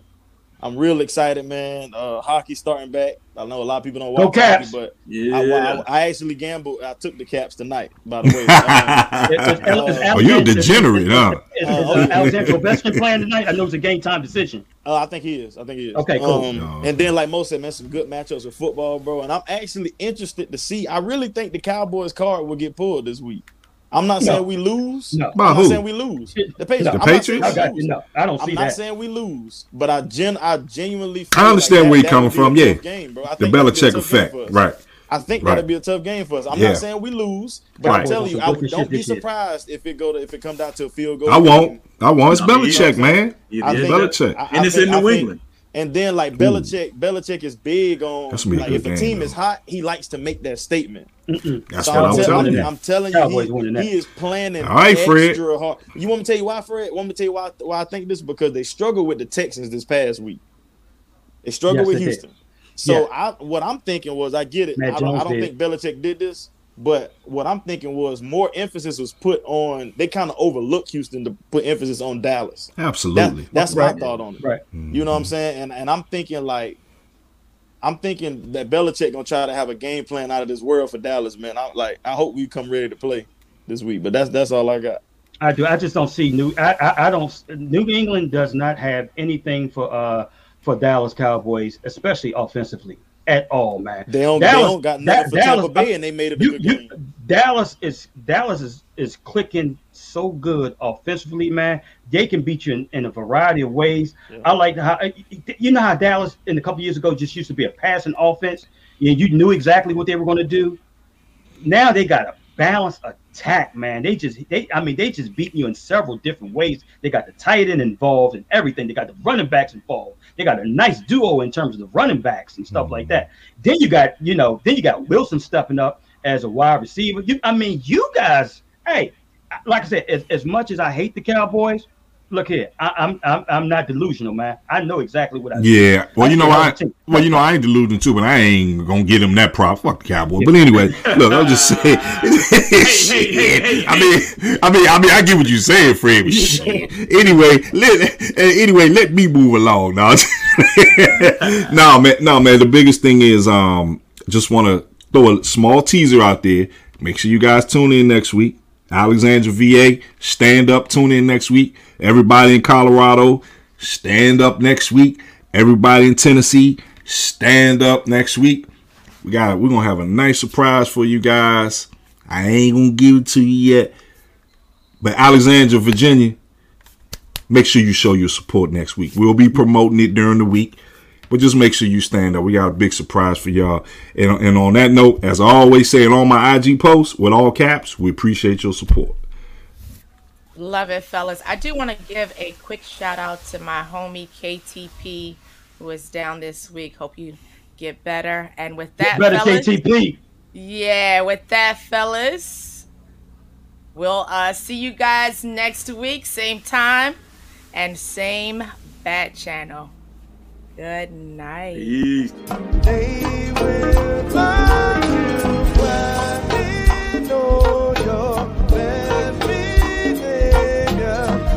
I'm real excited, man. Uh, hockey starting back. I know a lot of people don't Go watch Caps. hockey, but Yeah. I, I, I actually gambled. I took the Caps tonight, by the way. Um, Is- is- is oh, you're a Alexander- degenerate, huh? Is, is, Alexander Ovechkin playing tonight? I know it's a game time decision. Uh, I think he is. I think he is. Okay, cool. Um, Oh, and then, like Mo said, man, some good matchups with football, bro. And I'm actually interested to see. I really think the Cowboys card will get pulled this week. I'm not No. saying we lose. No. By I'm not who? saying we lose. The Patriots. No. I'm The not saying Patriots? I we lose. you. No, I don't see that. I'm see not saying we lose, but I gen I genuinely. Feel I understand like where you're coming from, yeah. game, bro. I The think that'd be a Belichick effect. Right. I think Right. that'd be a tough game for us. I'm Yeah. not saying we lose, but Right. I'm telling you, I good don't be surprised if it go to if it comes down to a field goal. I won't. I won't. It's I mean, Belichick, man. It I is. think- Belichick. I- I and it's in New England. And then like Belichick, Belichick is big on That's gonna be a like if a game, team though. is hot, he likes to make that statement. That's So what I'm tell- telling you. I'm telling you, he, he is planning All right, Fred. extra hard. You want me to tell you why, Fred? Want me to tell you why? Why I think this? Because they struggled with the Texans this past week. They struggled Yes, with they did. Houston. So Yeah. I, what I'm thinking was, I get it. I don't, I Jones don't think Belichick did this, but what I'm thinking was more emphasis was put on. They kind of overlooked Houston to put emphasis on Dallas. That, Absolutely. that's Right. my thought on it. Right. You know what I'm saying? And and I'm thinking like I'm thinking that Belichick gonna try to have a game plan out of this world for Dallas, man. I'm like, I hope we come ready to play this week. But that's that's all I got. I do. I just don't see New. I, I, I don't. New England does not have anything for uh for Dallas Cowboys, especially offensively at all, man. They don't Dallas- they don't got nothing Da- Dallas- Tampa Bay, and they made a You, bigger you, game. Dallas is Dallas is is clicking so good offensively, man. They can beat you in, in a variety of ways. Yeah. I like how eh, eh, eh, you know how Dallas in a couple years ago just used to be a passing offense. You, you knew exactly what they were going to do. Now they got a balanced attack, man. They just they I mean they just beat you in several different ways. They got the tight end involved and everything. They got the running backs involved. They got a nice duo in terms of the running backs and stuff like mm-hmm. that. Then you got you know then you got Wilson stepping up as a wide receiver. You I mean you guys, hey, like I said, as, as much as I hate the Cowboys, look here, I, I'm I'm I'm not delusional, man. I know exactly what I do. Yeah. Well, you know, I well, you know, I ain't deluding too, but I ain't gonna get him that prop. Fuck the Cowboy. But anyway, look, I'm just saying. *laughs* *laughs* hey, hey, hey, I mean, I mean, I mean, I get what you're saying, Fred. but shit. Anyway, let anyway, let me move along *laughs* now. no, man, no, man. The biggest thing is, um, just want to throw a small teaser out there. Make sure you guys tune in next week. Alexandria, VA, stand up. Tune in next week. Everybody in Colorado, stand up next week. Everybody in Tennessee, stand up next week. We got we're gonna have a nice surprise for you guys. I ain't gonna give it to you yet. But Alexandria, Virginia, make sure you show your support next week. We'll be promoting it during the week. But just make sure you stand up. We got a big surprise for y'all. And, and on that note, as I always say in all my IG posts with all caps, we appreciate your support. Love it, fellas. I do want to give a quick shout out to my homie KTP, who is down this week. Hope you get better. And with that, Better fellas, KTP. yeah, with that, fellas, we'll uh, see you guys next week, same time and same bat channel. Good night.